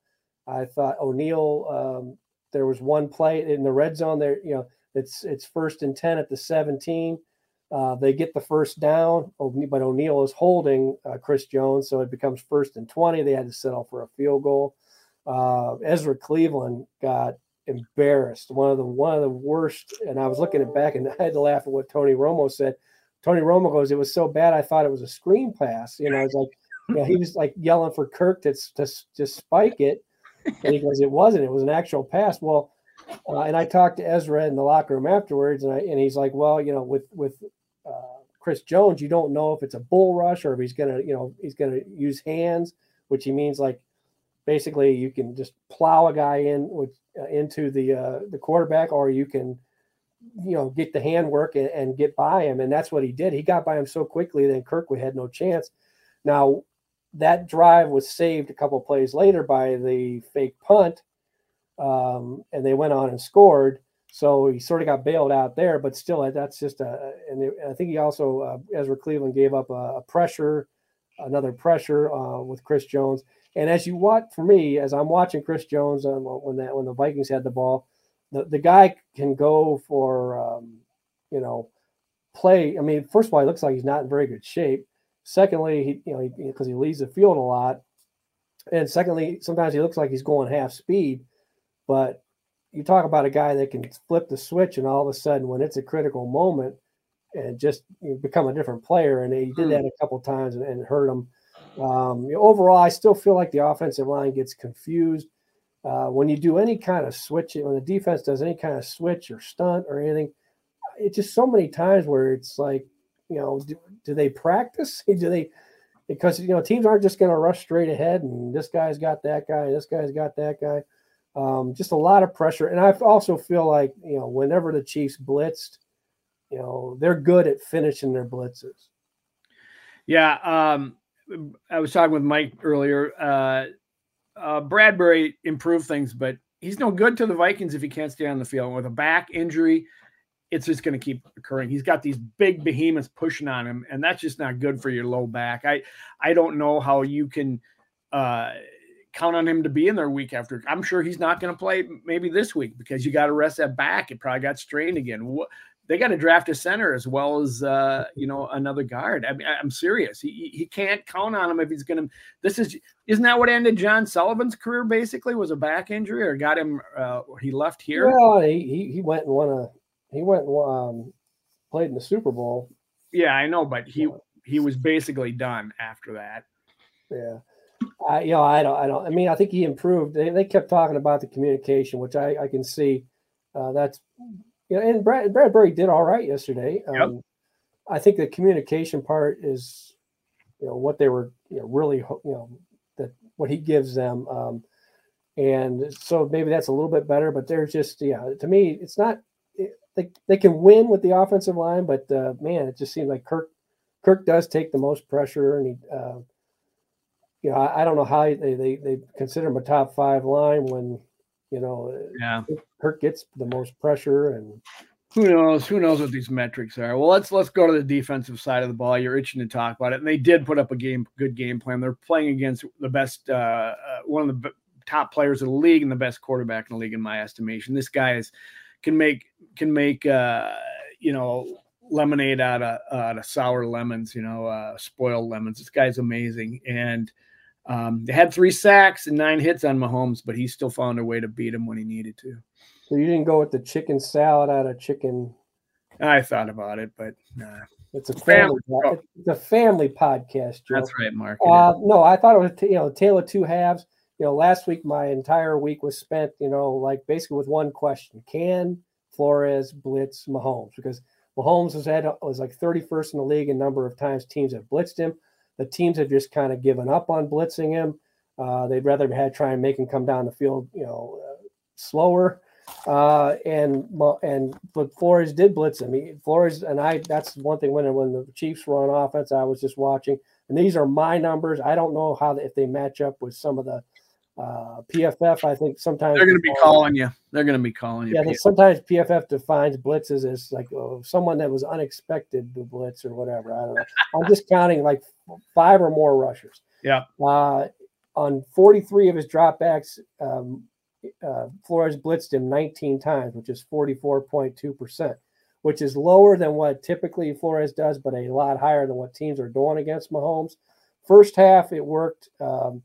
I thought O'Neill. Um, there was one play in the red zone there. You know, it's it's first and ten at the seventeen. Uh, they get the first down, but O'Neill is holding uh, Chris Jones, so it becomes first and twenty. They had to settle for a field goal. Uh, Ezra Cleveland got embarrassed. One of the one of the worst. And I was looking at back, and I had to laugh at what Tony Romo said. Tony Romo goes, "It was so bad, I thought it was a screen pass." You know, I was like <laughs> you know, he was like yelling for Kirk to to to spike it, and he goes, "It wasn't. It was an actual pass." Well, uh, and I talked to Ezra in the locker room afterwards, and I, and he's like, "Well, you know, with with uh, Chris Jones, you don't know if it's a bull rush or if he's gonna, you know, he's gonna use hands, which he means like basically you can just plow a guy in with into the uh, the quarterback, or you can." you know, get the handwork and, and get by him. And that's what he did. He got by him so quickly that Kirkwood had no chance. Now, that drive was saved a couple plays later by the fake punt, um, and they went on and scored. So he sort of got bailed out there, but still, that's just a. And I think he also uh, Ezra Cleveland gave up a, a pressure, another pressure uh, with Chris Jones. And as you watch, for me, as I'm watching Chris Jones um, when that when the Vikings had the ball, the, the guy can go for, um, you know, play. I mean, first of all, he looks like he's not in very good shape. Secondly, he you know because he, he leaves the field a lot, and secondly, sometimes he looks like he's going half speed. But you talk about a guy that can flip the switch, and all of a sudden, when it's a critical moment, and just you become a different player. And he did hmm. that a couple times and, and hurt him. Um, overall, I still feel like the offensive line gets confused uh, when you do any kind of switch. When the defense does any kind of switch or stunt or anything, it's just so many times where it's like you know, do, do they practice? <laughs> Do they? Because you know, teams aren't just going to rush straight ahead, and this guy's got that guy, this guy's got that guy. Um, just a lot of pressure, and I also feel like you know, whenever the Chiefs blitzed, you know, they're good at finishing their blitzes. Yeah, um, I was talking with Mike earlier. Uh, uh, Bradbury improved things, but he's no good to the Vikings if he can't stay on the field with a back injury it's just going to keep occurring. He's got these big behemoths pushing on him, and that's just not good for your low back. I I don't know how you can uh, count on him to be in there week after. I'm sure he's not going to play maybe this week because you got to rest that back. It probably got strained again. They got to draft a center as well as uh, you know another guard. I mean, I'm serious. He he can't count on him if he's going to. This is isn't that what ended John Sullivan's career? Basically, was a back injury or got him. Uh, he left here. Well, he he went and won a he went um, played in the Super Bowl. Yeah, I know, but he he was basically done after that. Yeah. I, you know, I don't, I don't, I mean, I think he improved. They, they kept talking about the communication, which I, I can see. Uh, that's, you know, and Brad, Bradbury did all right yesterday. Um, yep. I think the communication part is, you know, what they were, you know, really, you know, that what he gives them. Um, and so maybe that's a little bit better, but they're just yeah. To me, it's not. It, they they can win with the offensive line, but uh, man, it just seems like Kirk Kirk does take the most pressure, and he. Uh, you know, I, I, don't know how they, they they consider him a top five line when you know yeah Kirk gets the most pressure and who knows? Who knows what these metrics are? Well, let's let's go to the defensive side of the ball. You're itching to talk about it, and they did put up a game, good game plan. They're playing against the best, uh, uh, one of the top players of the league, and the best quarterback in the league, in my estimation. This guy is can make can make uh, you know lemonade out of out of sour lemons, you know, uh, spoiled lemons. This guy's amazing, and um, they had three sacks and nine hits on Mahomes, but he still found a way to beat him when he needed to. So you didn't go with the chicken salad out of chicken. I thought about it, but nah. It's a family. family it's a family podcast. Joe. That's right, Mark. Uh, no, I thought it was you know tale of two halves. You know, last week my entire week was spent you know like basically with one question: Can Flores blitz Mahomes? Because Mahomes was at was like 31st in the league in number of times teams have blitzed him. The teams have just kind of given up on blitzing him. Uh, they'd rather had try and make him come down the field, you know, uh, slower. Uh, and and but Flores did blitz him. He, Flores and I. That's one thing when when the Chiefs were on offense, I was just watching, and these are my numbers. I don't know how if they match up with some of the uh, PFF. I think sometimes they're going to be calling you. They're going to be calling you. Yeah, sometimes PFF defines blitzes as like oh, someone that was unexpected to blitz or whatever. I don't know. I'm just counting like five or more rushers. Yeah. Uh, on 43 of his dropbacks, um, uh, Flores blitzed him 19 times, which is 44.2%, which is lower than what typically Flores does, but a lot higher than what teams are doing against Mahomes. First half, it worked. Um,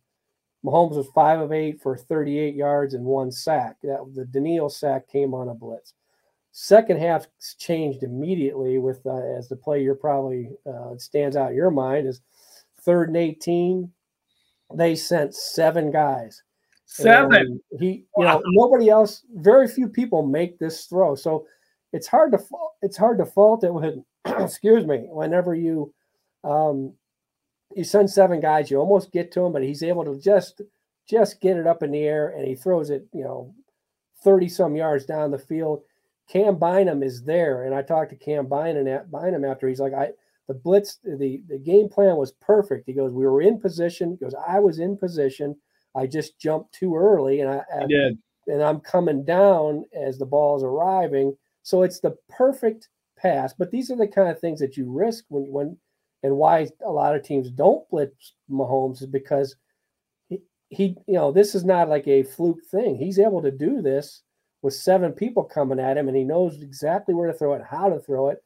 Mahomes was five of eight for 38 yards and one sack. That the Danielle sack came on a blitz. Second half changed immediately with uh, as the play you're probably uh, stands out in your mind is third and 18. They sent seven guys Seven. And he, you know, nobody else. Very few people make this throw, so it's hard to it's hard to fault it when, <clears throat> excuse me, whenever you, um, you send seven guys, you almost get to him, but he's able to just just get it up in the air and he throws it, you know, thirty some yards down the field. Cam Bynum is there, and I talked to Cam Bynum, Bynum after. He's like, I the blitz, the the game plan was perfect. He goes, we were in position. He goes, I was in position. I just jumped too early, and I, I did, and I'm coming down as the ball's arriving. So it's the perfect pass. But these are the kind of things that you risk when when and why a lot of teams don't blitz Mahomes is because he, he you know this is not like a fluke thing. He's able to do this with seven people coming at him, and he knows exactly where to throw it, how to throw it.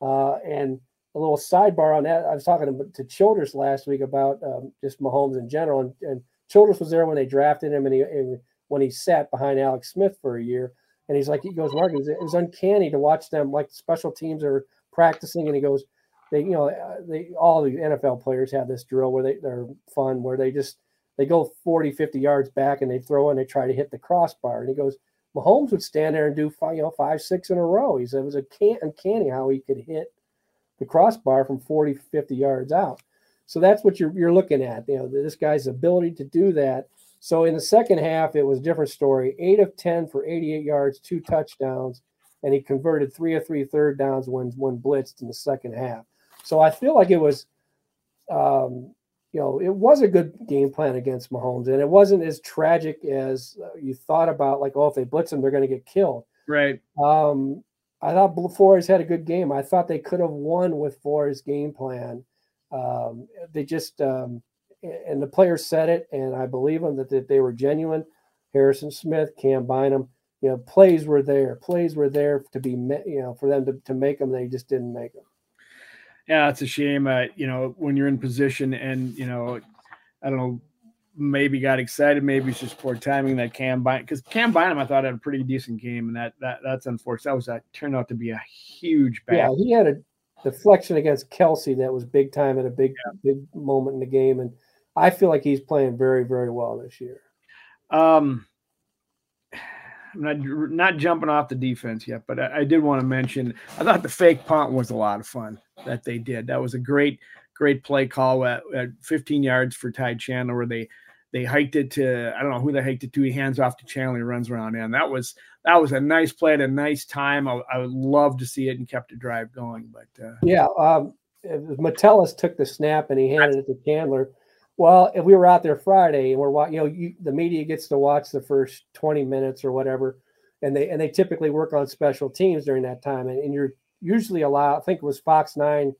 Uh, and a little sidebar on that, I was talking to, to Childress last week about um, just Mahomes in general, and, and Childress was there when they drafted him, and, he, and when he sat behind Alex Smith for a year. And he's like, he goes, Mark, it was uncanny to watch them like special teams are practicing. And he goes, they, you know, uh, they all the NFL players have this drill where they, they're fun, where they just they go 40, 50 yards back and they throw and they try to hit the crossbar. And he goes, Mahomes would stand there and do five, you know, five, six in a row. He said it was a can uncanny how he could hit the crossbar from 40, 50 yards out. So that's what you're you're looking at. You know, this guy's ability to do that. So in the second half, it was a different story. Eight of ten for 88 yards, two touchdowns, and he converted three of three third downs when when blitzed in the second half. So I feel like it was, um, you know, it was a good game plan against Mahomes, and it wasn't as tragic as you thought about. Like, oh, if they blitz him, they're going to get killed. Right. Um, I thought Flores had a good game. I thought they could have won with Flores' game plan. Um, they just um, and the players said it, and I believe them that, that they were genuine. Harrison Smith, Cam Bynum, you know, plays were there. Plays were there to be, you know, for them to, to make them. They just didn't make them. Yeah, it's a shame. Uh, you know, when you're in position and you know, I don't know, maybe got excited. Maybe it's just poor timing that Cam Bynum because Cam Bynum I thought had a pretty decent game, and that that that's unfortunate. That was that turned out to be a huge bad. Yeah, he had a deflection against Kelce that was big time at a big yeah. big moment in the game, and I feel like he's playing very very well this year. Um, I'm not not jumping off the defense yet, but I, I did want to mention I thought the fake punt was a lot of fun that they did. That was a great great play call at, at 15 yards for Ty Chandler, where they they hiked it to I don't know who they hiked it to. He hands off to Chandler, He runs around, and that was that was a nice play at a nice time. I, I would love to see it and kept the drive going. But uh, yeah, um, Metellus took the snap and he handed it to Chandler. Well, if we were out there Friday and we're watching, you know you, the media gets to watch the first twenty minutes or whatever, and they and they typically work on special teams during that time, and, and you're usually allowed. I think it was Fox Nine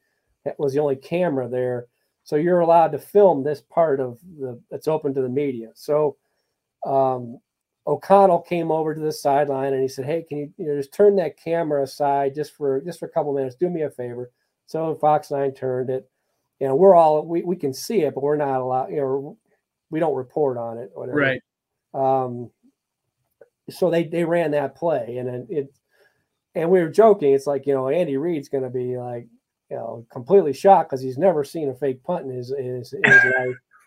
that was the only camera there so you're allowed to film this part of the that's open to the media. So um, O'Connell came over to the sideline and he said, "Hey, can you, you know, just turn that camera aside just for just for a couple minutes? Do me a favor." So Fox Nine turned it. You know, we're all we, we can see it, but we're not allowed. You know, we don't report on it. Whatever. Right. Um, so they they ran that play, and it, it and we were joking. It's like you know Andy Reid's going to be like you know, completely shocked because he's never seen a fake punt in his, in his, in his <laughs>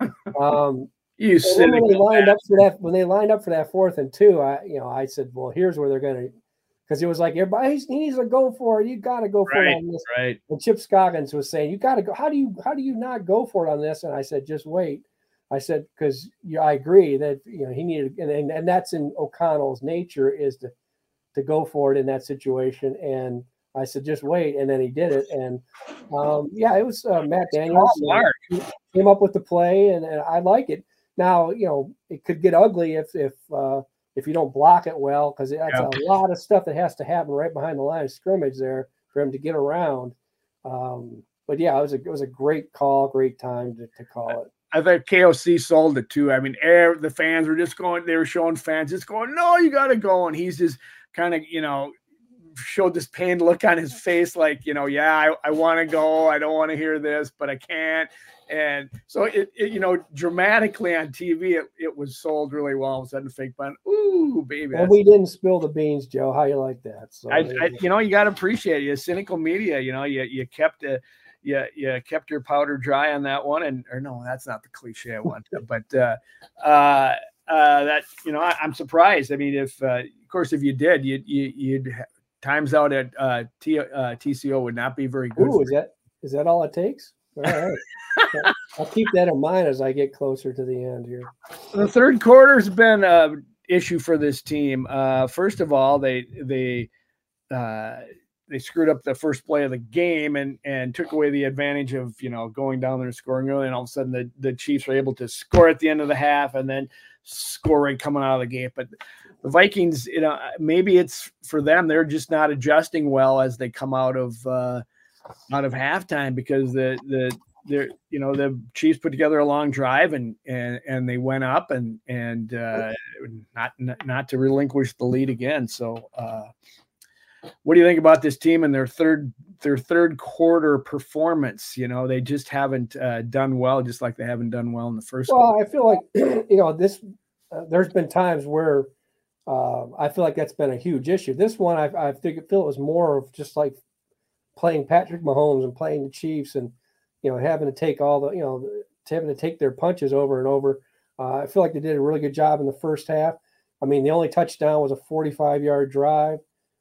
life. Um, you when they lined up for that, when they lined up for that fourth and two, I, you know, I said, well, here's where they're going to, because it was like everybody he needs to go for it. You got to go for right, it on this. Right. And Chip Scoggins was saying, you got to go. How do you, how do you not go for it on this? And I said, just wait. I said, because yeah, I agree that you know he needed, and, and and that's in O'Connell's nature is to to go for it in that situation. And I said, just wait. And then he did it. And um, yeah, it was uh, Matt Daniels came up with the play, and, and, I like it. Now, you know, it could get ugly if if uh, if you don't block it well, because that's yeah. a lot of stuff that has to happen right behind the line of scrimmage there for him to get around. Um, but yeah, it was a it was a great call, great time to, to call it. I think KOC sold it too. I mean, air the fans were just going, they were showing fans just going, no, you got to go. And he's just kind of, you know, showed this pained look on his face, like, you know, yeah, I, I want to go. I don't want to hear this, but I can't. And so it, it, you know, dramatically on TV, it, it was sold really well. All of a sudden, fake punt. Ooh, baby. And we didn't spill the beans, Joe. How you like that? So, I, I, you know, you got to appreciate it. cynical media, you know, you, you kept it. You, you kept your powder dry on that one, and or no, that's not the cliche <laughs> I want, but uh, uh, uh, that you know, I, am surprised. I mean, if uh, of course, if you did, you, you you'd times out at uh, T, uh, TCO would not be very good. Ooh, is that is that all it takes? All right. <laughs> I'll keep that in mind as I get closer to the end here. The third quarter's been a issue for this team. Uh, first of all, they they uh, they screwed up the first play of the game and and took away the advantage of you know going down there and scoring early, and all of a sudden the, the Chiefs were able to score at the end of the half and then scoring coming out of the gate. But the Vikings, you know, maybe it's for them they're just not adjusting well as they come out of uh, out of halftime because the the they're you know the Chiefs put together a long drive and and and they went up and and uh, not not to relinquish the lead again. So, uh, what do you think about this team and their third their third quarter performance? You know, they just haven't uh, done well, just like they haven't done well in the first. Well, quarter. I feel like <clears throat> you know this. Uh, there's been times where um, I feel like that's been a huge issue. This one, I, I think, feel it was more of just like playing Patrick Mahomes and playing the Chiefs, and you know having to take all the you know having to take their punches over and over. Uh, I feel like they did a really good job in the first half. I mean, the only touchdown was a 45 yard drive.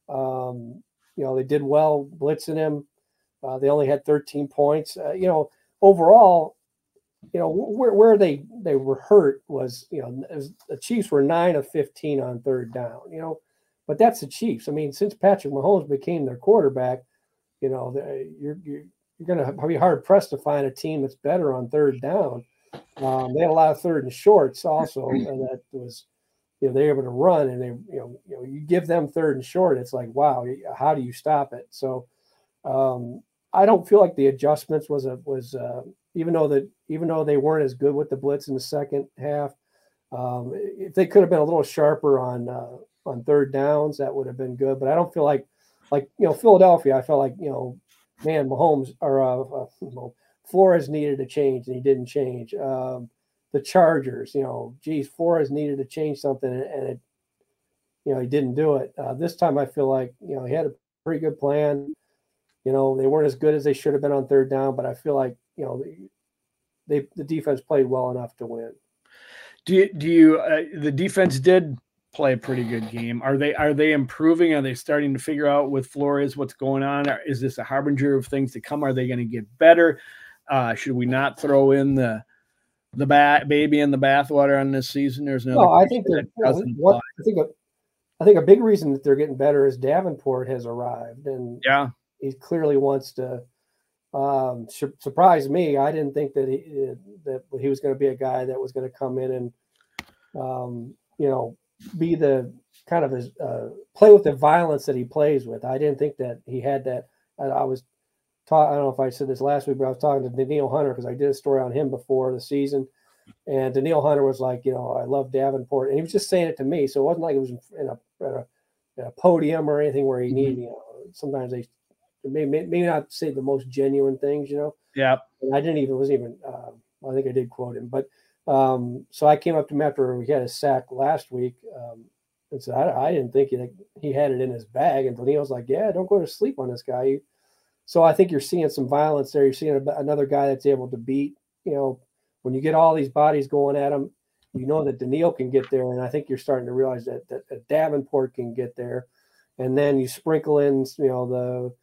Um, you know, they did well blitzing him. Uh, they only had 13 points. Uh, you know, overall, you know where where they they were hurt was you know was, the Chiefs were nine of fifteen on third down. You know, but that's the Chiefs. I mean, since Patrick Mahomes became their quarterback, you know you're you're, you're going to be hard pressed to find a team that's better on third down. Um, they had a lot of third and shorts also, and that was you know they're able to run and they you know you know you give them third and short, it's like wow, how do you stop it? So. Um, I don't feel like the adjustments was a was uh, even though that even though they weren't as good with the blitz in the second half, um, if they could have been a little sharper on uh, on third downs, that would have been good. But I don't feel like like you know Philadelphia. I felt like you know, man, Mahomes or uh, uh, Flores needed a change and he didn't change. Um, the Chargers, you know, geez, Flores needed to change something and, it, you know, he didn't do it. Uh, this time, I feel like you know he had a pretty good plan. You know, they weren't as good as they should have been on third down, but I feel like you know, they the defense played well enough to win. Do you, do you uh, the defense did play a pretty good game. Are they are they improving? Are they starting to figure out with Flores what's going on? Is this a harbinger of things to come? Are they going to get better? Uh, should we not throw in the the bat baby in the bathwater on this season? There's no. I think they're. what, I think a, I think a big reason that they're getting better is Davenport has arrived, and yeah, he clearly wants to um, su- surprise me. I didn't think that he that he was going to be a guy that was going to come in and um, you know be the kind of his uh, play with the violence that he plays with. I didn't think that he had that. I, I was taught. I don't know if I said this last week, but I was talking to Danielle Hunter because I did a story on him before the season. And Danielle Hunter was like, you know, I love Davenport, and he was just saying it to me. So it wasn't like it was in a, in a, in a podium or anything where he needed. You know, sometimes they maybe maybe not say the most genuine things, you know. Yeah. And I didn't even wasn't even. Uh, I think I did quote him, but um, so I came up to him after we had a sack last week. Um, and so I, I didn't think he, he had it in his bag. And Danielle was like, "Yeah, don't go to sleep on this guy." So I think you're seeing some violence there. You're seeing another guy that's able to beat. You know, when you get all these bodies going at him, you know that Danielle can get there, and I think you're starting to realize that, that, that Davenport can get there. And then you sprinkle in, you know,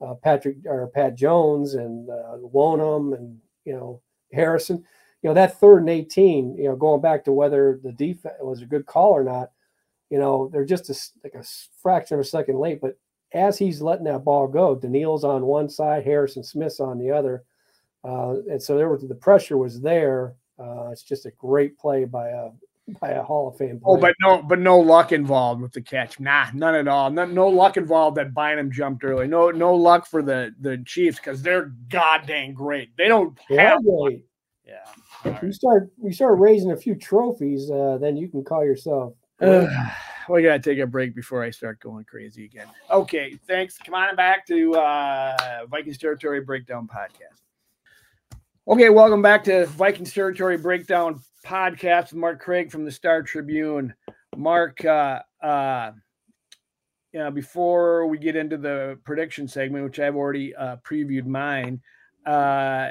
the uh, Patrick or Pat Jones and uh, Wonnum and you know Harrison. You know that third and eighteen. You know, going back to whether the defense was a good call or not. You know, they're just a, like a fraction of a second late, but as he's letting that ball go, Danielle's on one side, Harrison Smith's on the other, uh, and so there was the pressure was there. Uh, it's just a great play by a <laughs> by a Hall of Fame. Player. Oh, but no, but no luck involved with the catch. Nah, none at all. No, no luck involved that Bynum jumped early. No, no luck for the the Chiefs because they're goddamn great. They don't have great. Yeah. Right. You start you start raising a few trophies, uh, then you can call yourself. <sighs> we gotta take a break before I start going crazy again. Okay, thanks. Come on back to uh, Vikings Territory Breakdown Podcast. Okay, welcome back to Vikings Territory Breakdown Podcast with Mark Craig from the Star Tribune. Mark, uh, uh, you know, before we get into the prediction segment, which I've already uh, previewed mine, uh,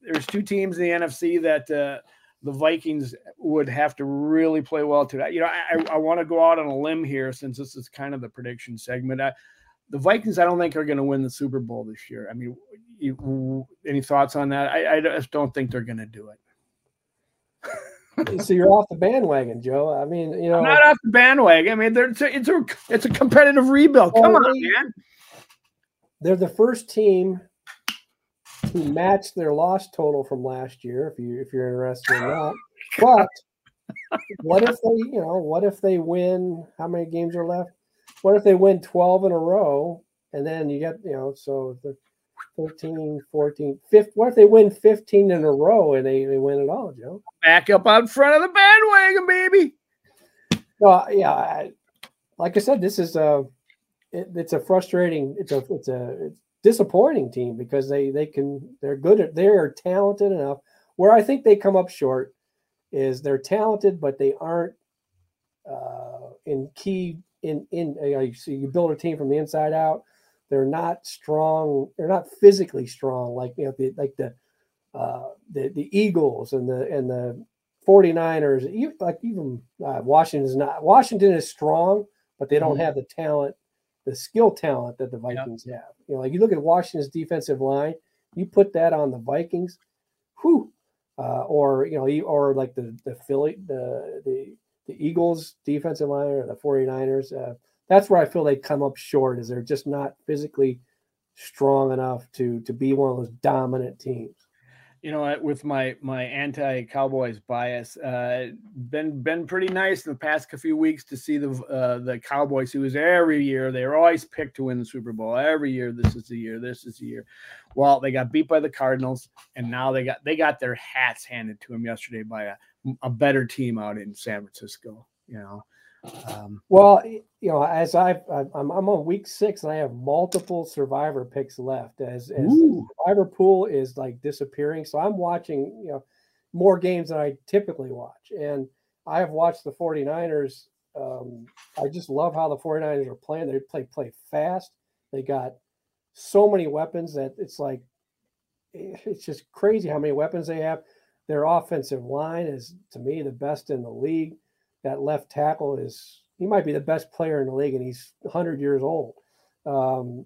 there's two teams in the NFC that uh, the Vikings would have to really play well today. You know, I, I want to go out on a limb here since this is kind of the prediction segment. I, the Vikings, I don't think are going to win the Super Bowl this year. I mean, you, any thoughts on that? I, I just don't think they're going to do it. <laughs> so you're off the bandwagon, Joe. I mean, you know, I'm not off the bandwagon. I mean, it's a, it's a it's a competitive rebuild. Come on, man. They're the first team to <laughs> match their loss total from last year, if you if you're interested in that. <laughs> But what if they, you know, what if they win? How many games are left? What if they win 12 in a row and then you get, you know, so the 13, 14, 15, what if they win 15 in a row and they, they win it all, Joe? Back up out front of the bandwagon, baby. No, yeah, I, like I said, this is a it, it's a frustrating, it's a it's a it's disappointing team because they they can they're good at they're talented enough. Where I think they come up short is they're talented, but they aren't uh, in key in in you, so you build a team from the inside out. They're not strong. They're not physically strong like you know the, like the uh, the the Eagles and the and the 49ers. Even, like even uh, Washington is not. Washington is strong, but they don't mm-hmm. have the talent the skill talent that the Vikings yep. have. You know, like you look at Washington's defensive line, you put that on the Vikings, whew, uh, or you know, or like the the Philly, the the the Eagles defensive line or the 49ers. Uh, that's where I feel they come up short is they're just not physically strong enough to to be one of those dominant teams you know, with my my anti Cowboys bias, uh, been been pretty nice in the past few weeks to see the uh, the Cowboys, who is every year they're always picked to win the Super Bowl. Every year, this is the year, this is the year. Well, they got beat by the Cardinals, and now they got they got their hats handed to them yesterday by a, a better team out in San Francisco. You know, um, well, you know, as I've, I'm, I'm on week six and I have multiple survivor picks left as, as survivor pool is like disappearing. So I'm watching, you know, more games than I typically watch. And I have watched the 49ers. Um, I just love how the 49ers are playing. They play, play fast. They got so many weapons that it's like, eh, it's just crazy how many weapons they have. Their offensive line is to me the best in the league that left tackle is he might be the best player in the league, and he's 100 years old. Um,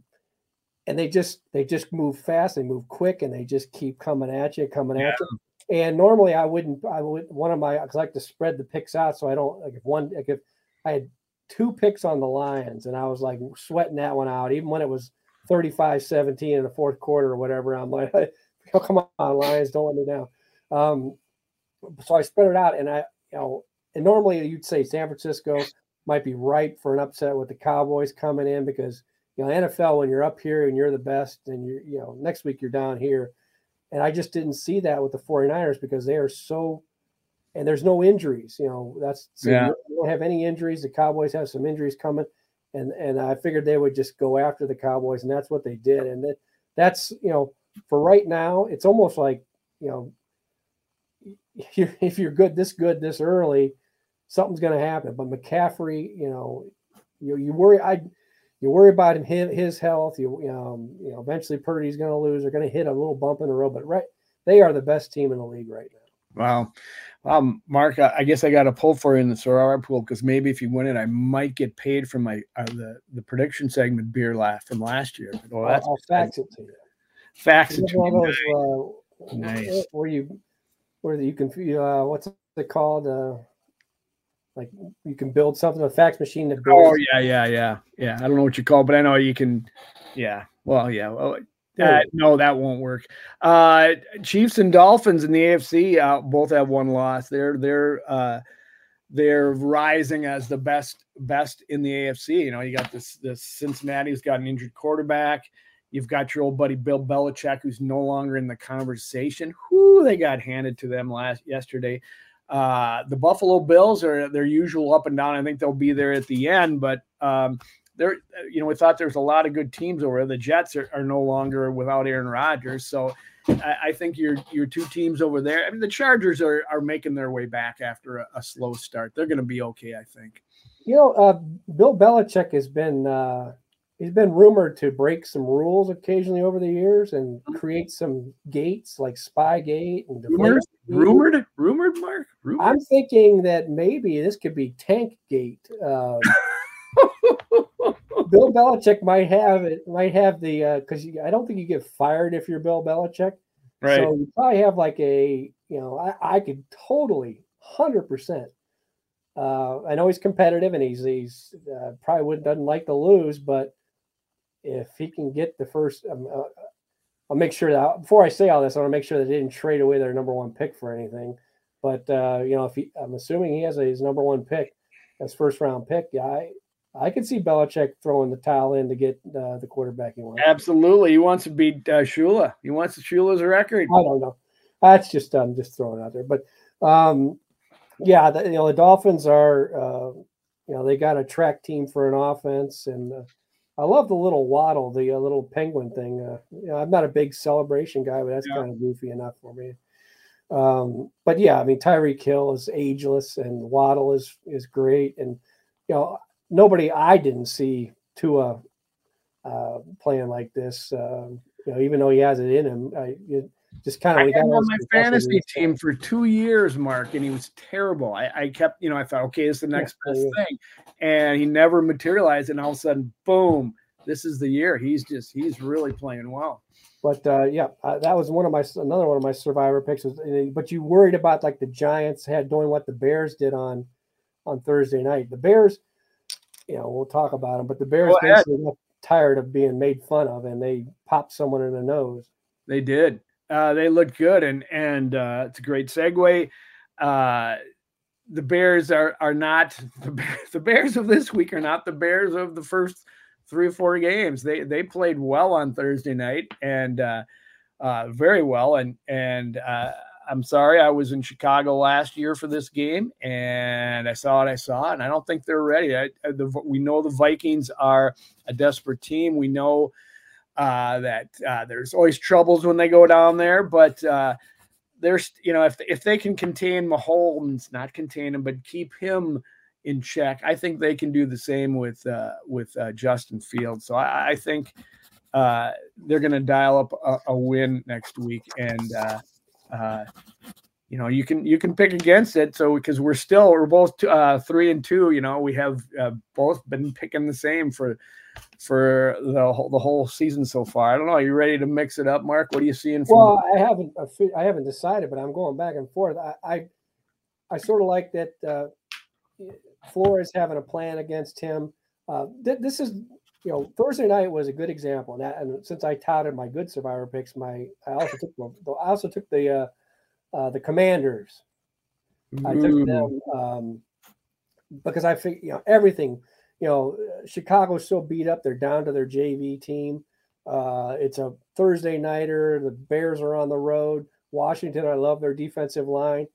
and they just they just move fast, they move quick, and they just keep coming at you, coming yeah. at you. And normally I wouldn't. I would one of my I like to spread the picks out so I don't like if one like if I had two picks on the Lions and I was like sweating that one out, even when it was 35-17 in the fourth quarter or whatever. I'm like, <laughs> oh, come on, Lions, don't let me down. Um, so I spread it out, and I, you know, and normally you'd say San Francisco might be ripe for an upset with the Cowboys coming in because you know NFL when you're up here and you're the best, and you you know next week you're down here, and I just didn't see that with the 49ers because they are so and there's no injuries. You know, that's so yeah. you don't have any injuries. The Cowboys have some injuries coming, and and I figured they would just go after the Cowboys, and that's what they did. And that, that's you know, for right now, it's almost like you know, <laughs> if you're good this good this early, something's going to happen. But McCaffrey, you know, you you worry I. You worry about him, his health. You, um, you know, eventually Purdy's going to lose. They're going to hit a little bump in the road, but right, they are the best team in the league right now. Wow. Um, Mark, I, I guess I got to pull for you in the Sorara pool because maybe if you win it, I might get paid for my uh, the the prediction segment beer laugh from last year. Oh, that's I'll fax it to you. Fax it to you. Uh, nice. Where you where you can uh, what's it called? Uh, like you can build something a fax machine that builds. Oh yeah, yeah, yeah, yeah. I don't know what you call, but I know you can. Yeah. Well, yeah. Well, uh, no, that won't work. Uh, Chiefs and Dolphins in the AFC uh, both have one loss. They're they're uh, they're rising as the best best in the AFC. You know, you got this this Cincinnati's got an injured quarterback. You've got your old buddy Bill Belichick, who's no longer in the conversation. Who they got handed to them last yesterday. Uh, the Buffalo Bills are their usual up and down. I think they'll be there at the end, but um, there, you know, we thought there was a lot of good teams over there. The Jets are, are no longer without Aaron Rodgers, so I, I, think your your two teams over there. I mean, the Chargers are are making their way back after a, a slow start. They're going to be okay, I think. You know, uh, Bill Belichick has been uh, he's been rumored to break some rules occasionally over the years and create some gates like Spygate and rumored, rumored, rumored, Mark. Rumored. I'm thinking that maybe this could be Tank Gate. Uh, <laughs> Bill Belichick might have it, might have the because uh, I don't think you get fired if you're Bill Belichick. Right. So you probably have like a, you know, I, I could totally hundred percent. Uh, I know he's competitive and he's he's uh, probably doesn't like to lose, but if he can get the first, um, uh, I'll make sure that before I say all this, I want to make sure that they didn't trade away their number one pick for anything. But uh, you know, if he, I'm assuming he has a, his number one pick, his first round pick, yeah, I, I could see Belichick throwing the towel in to get uh, the quarterback he wants. Absolutely, he wants to beat uh, Shula. He wants the Shula's record. I don't know. That's just I'm um, just throwing out there, but um, yeah, the, you know the Dolphins are uh, you know they got a track team for an offense, and uh, I love the little waddle, the uh, little penguin thing. Uh, you know, I'm not a big celebration guy, but that's yeah. kind of goofy enough for me. Um, but yeah, I mean Tyreek Hill is ageless, and Waddle is is great, and you know nobody I didn't see Tua uh, playing like this. Uh, you know, even though he has it in him, I it just kind of. I had on my fantasy team for two years, Mark, and he was terrible. I, I kept, you know, I thought, okay, it's the next yeah, best yeah. thing, and he never materialized. And all of a sudden, boom! This is the year. He's just he's really playing well. But uh, yeah, uh, that was one of my another one of my survivor picks. Was, but you worried about like the Giants had doing what the Bears did on on Thursday night. The Bears you know, we'll talk about them. But the Bears basically got tired of being made fun of, and they popped someone in the nose. They did. Uh, they look good, and and uh, it's a great segue. Uh, the Bears are are not <laughs> the Bears, the Bears of this week are not the Bears of the first three or four games. They they played well on Thursday night and uh, uh, very well, and and uh, I'm sorry, I was in Chicago last year for this game, and I saw what I saw, and I don't think they're ready. I, the, we know the Vikings are a desperate team. We know uh, that uh, there's always troubles when they go down there, but uh, there's you know if if they can contain Mahomes, not contain him, but keep him in check, I think they can do the same with uh, with uh, Justin Fields. So I, I think uh, they're going to dial up a, a, win next week, and uh, you know you can you can pick against it. So because we're still we're both uh, three and two. You know we have uh, both been picking the same for for the whole, the whole season so far. I don't know. Are you ready to mix it up, Mark? What are you seeing? From well, I haven't I haven't decided, but I'm going back and forth. I I, I sort of like that. Uh, Flores having a plan against him. Uh, th- this is you know, Thursday night was a good example. And, that, and since I touted my good survivor picks, my I also took I also took the uh, uh, the Commanders. I took them um, because I think you know everything. You know, Chicago's so beat up; they're down to their JV team. Uh, it's a Thursday nighter. The Bears are on the road. Washington, I love their defensive line,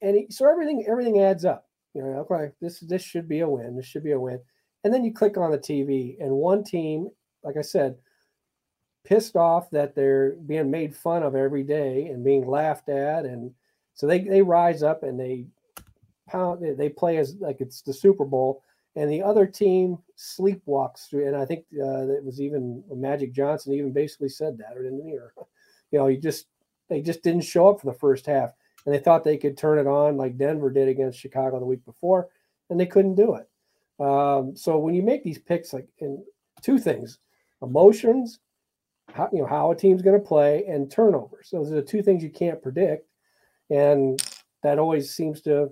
and he, so everything everything adds up. You know, okay, this this should be a win. This should be a win. And then you click on the TV, and one team, like I said, pissed off that they're being made fun of every day and being laughed at. And so they, they rise up and they pound, they play as like it's the Super Bowl. And the other team sleepwalks through. And I think uh, it was even Magic Johnson even basically said that, or didn't he? Or, <laughs> you know, he just, they just didn't show up for the first half. And they thought they could turn it on like Denver did against Chicago the week before, and they couldn't do it. Um, so when you make these picks, like in two things, emotions, how you know how a team's going to play, and turnovers. Those are the two things you can't predict, and that always seems to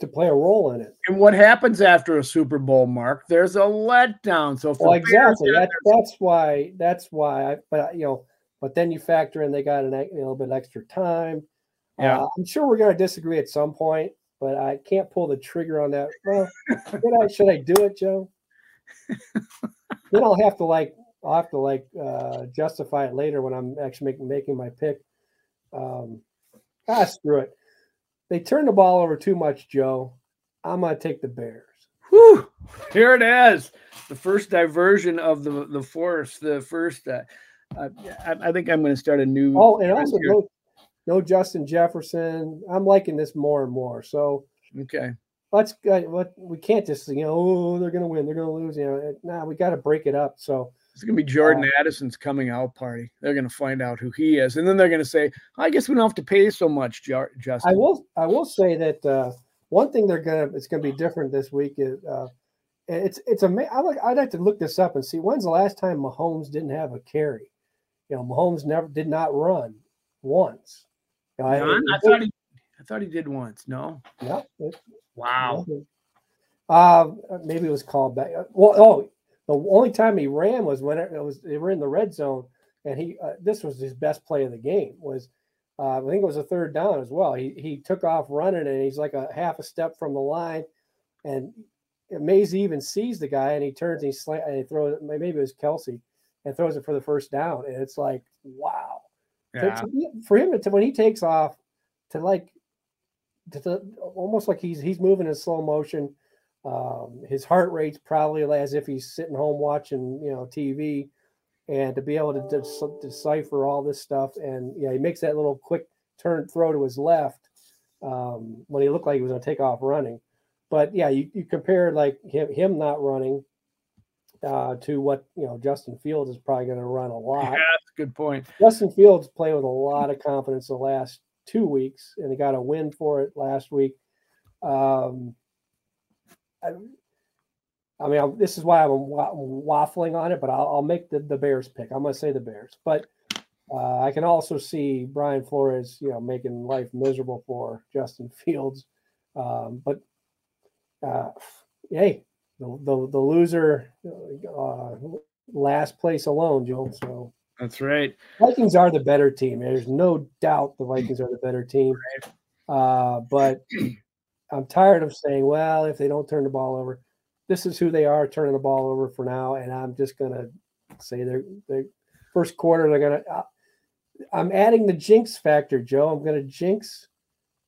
to play a role in it. And what happens after a Super Bowl, Mark? There's a letdown. So well, exactly. That, that's why. That's why. I, but you know, but then you factor in they got an, a little bit extra time. Yeah, uh, I'm sure we're going to disagree at some point, but I can't pull the trigger on that. Well, should I, should I do it, Joe? <laughs> then I'll have to like I'll have to like uh, justify it later when I'm actually making making my pick. Um, ah, screw it. They turn the ball over too much, Joe. I'm gonna take the Bears. Whew. Here it is, the first diversion of the the force. The first. Uh, uh, I, I, think I'm going to start a new. Oh, and also no, no Justin Jefferson. I'm liking this more and more. So okay, let's uh, we can't just you know oh they're gonna win they're gonna lose you know nah we got to break it up. So it's gonna be Jordan uh, Addison's coming out party. They're gonna find out who he is, and then they're gonna say, "I guess we don't have to pay so much." Justin, I will I will say that uh, one thing they're gonna it's gonna be different this week is. Uh, it's it's a I like I'd like to look this up and see when's the last time Mahomes didn't have a carry. You know, Mahomes never did not run once. I, I, thought he, I thought he did once. No. No. wow. Uh, maybe it was called back. Uh, well, oh, the only time he ran was when it was they were in the red zone, and he uh, this was his best play of the game. Was uh, I think it was a third down as well. He he took off running, and he's like a half a step from the line, and Mays even sees the guy, and he turns and he slant and he throws. Maybe it was Kelce and throws it for the first down, and it's like wow yeah. To, to, for him to when he takes off to like to, to, almost like he's he's moving in slow motion. Um, his heart rate's probably as if he's sitting home watching you know TV, and to be able to de- decipher all this stuff and yeah, he makes that little quick turn throw to his left um, when he looked like he was going to take off running. But yeah, you, you compare like him him not running uh, to what you know Justin Fields is probably going to run a lot. Yeah, that's a good point. Justin Fields played with a lot of confidence the last two weeks, and he got a win for it last week. Um, I, I mean, I'm, this is why I'm waffling on it, but I'll, I'll make the, the Bears pick. I'm going to say the Bears, but uh, I can also see Brian Flores, you know, making life miserable for Justin <laughs> Fields. Um, but uh, hey, the, the, the loser uh, last place alone, Joel. So that's right. Vikings are the better team. There's no doubt the Vikings are the better team. Uh, but <clears throat> I'm tired of saying, well, if they don't turn the ball over, this is who they are turning the ball over for now. And I'm just going to say they're, they first quarter, they're going to, uh, I'm adding the jinx factor, Joe. I'm going to jinx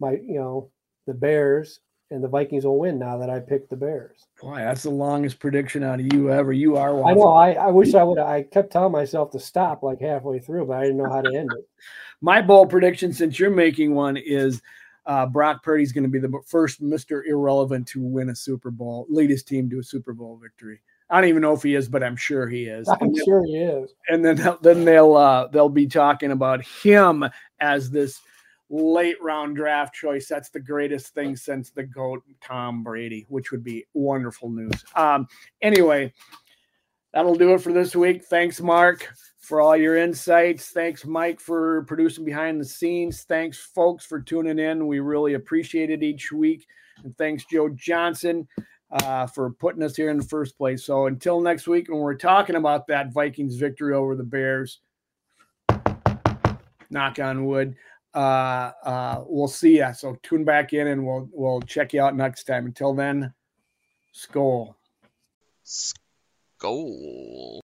my, you know, the Bears and the Vikings will win now that I picked the Bears. Boy, that's the longest prediction out of you ever. You are. I know. I, I wish I would. Have I kept telling myself to stop like halfway through, but I didn't know how to end it. <laughs> My bold prediction, since you're making one, is uh, Brock Purdy's going to be the first Mister Irrelevant to win a Super Bowl, lead his team to a Super Bowl victory. I don't even know if he is, but I'm sure he is. I'm then, sure he is. And then then they'll uh, they'll be talking about him as this late round draft choice. That's the greatest thing since the GOAT Tom Brady, which would be wonderful news. Um, anyway, that'll do it for this week. Thanks, Mark, for all your insights. Thanks, Mike, for producing behind the scenes. Thanks, folks, for tuning in. We really appreciate it each week. And thanks, Joe Johnson, uh, for putting us here in the first place. So until next week, when we're talking about that Vikings victory over the Bears, knock on wood uh, uh, we'll see you. So tune back in and we'll we'll check you out next time. Until then, Skol. Skol.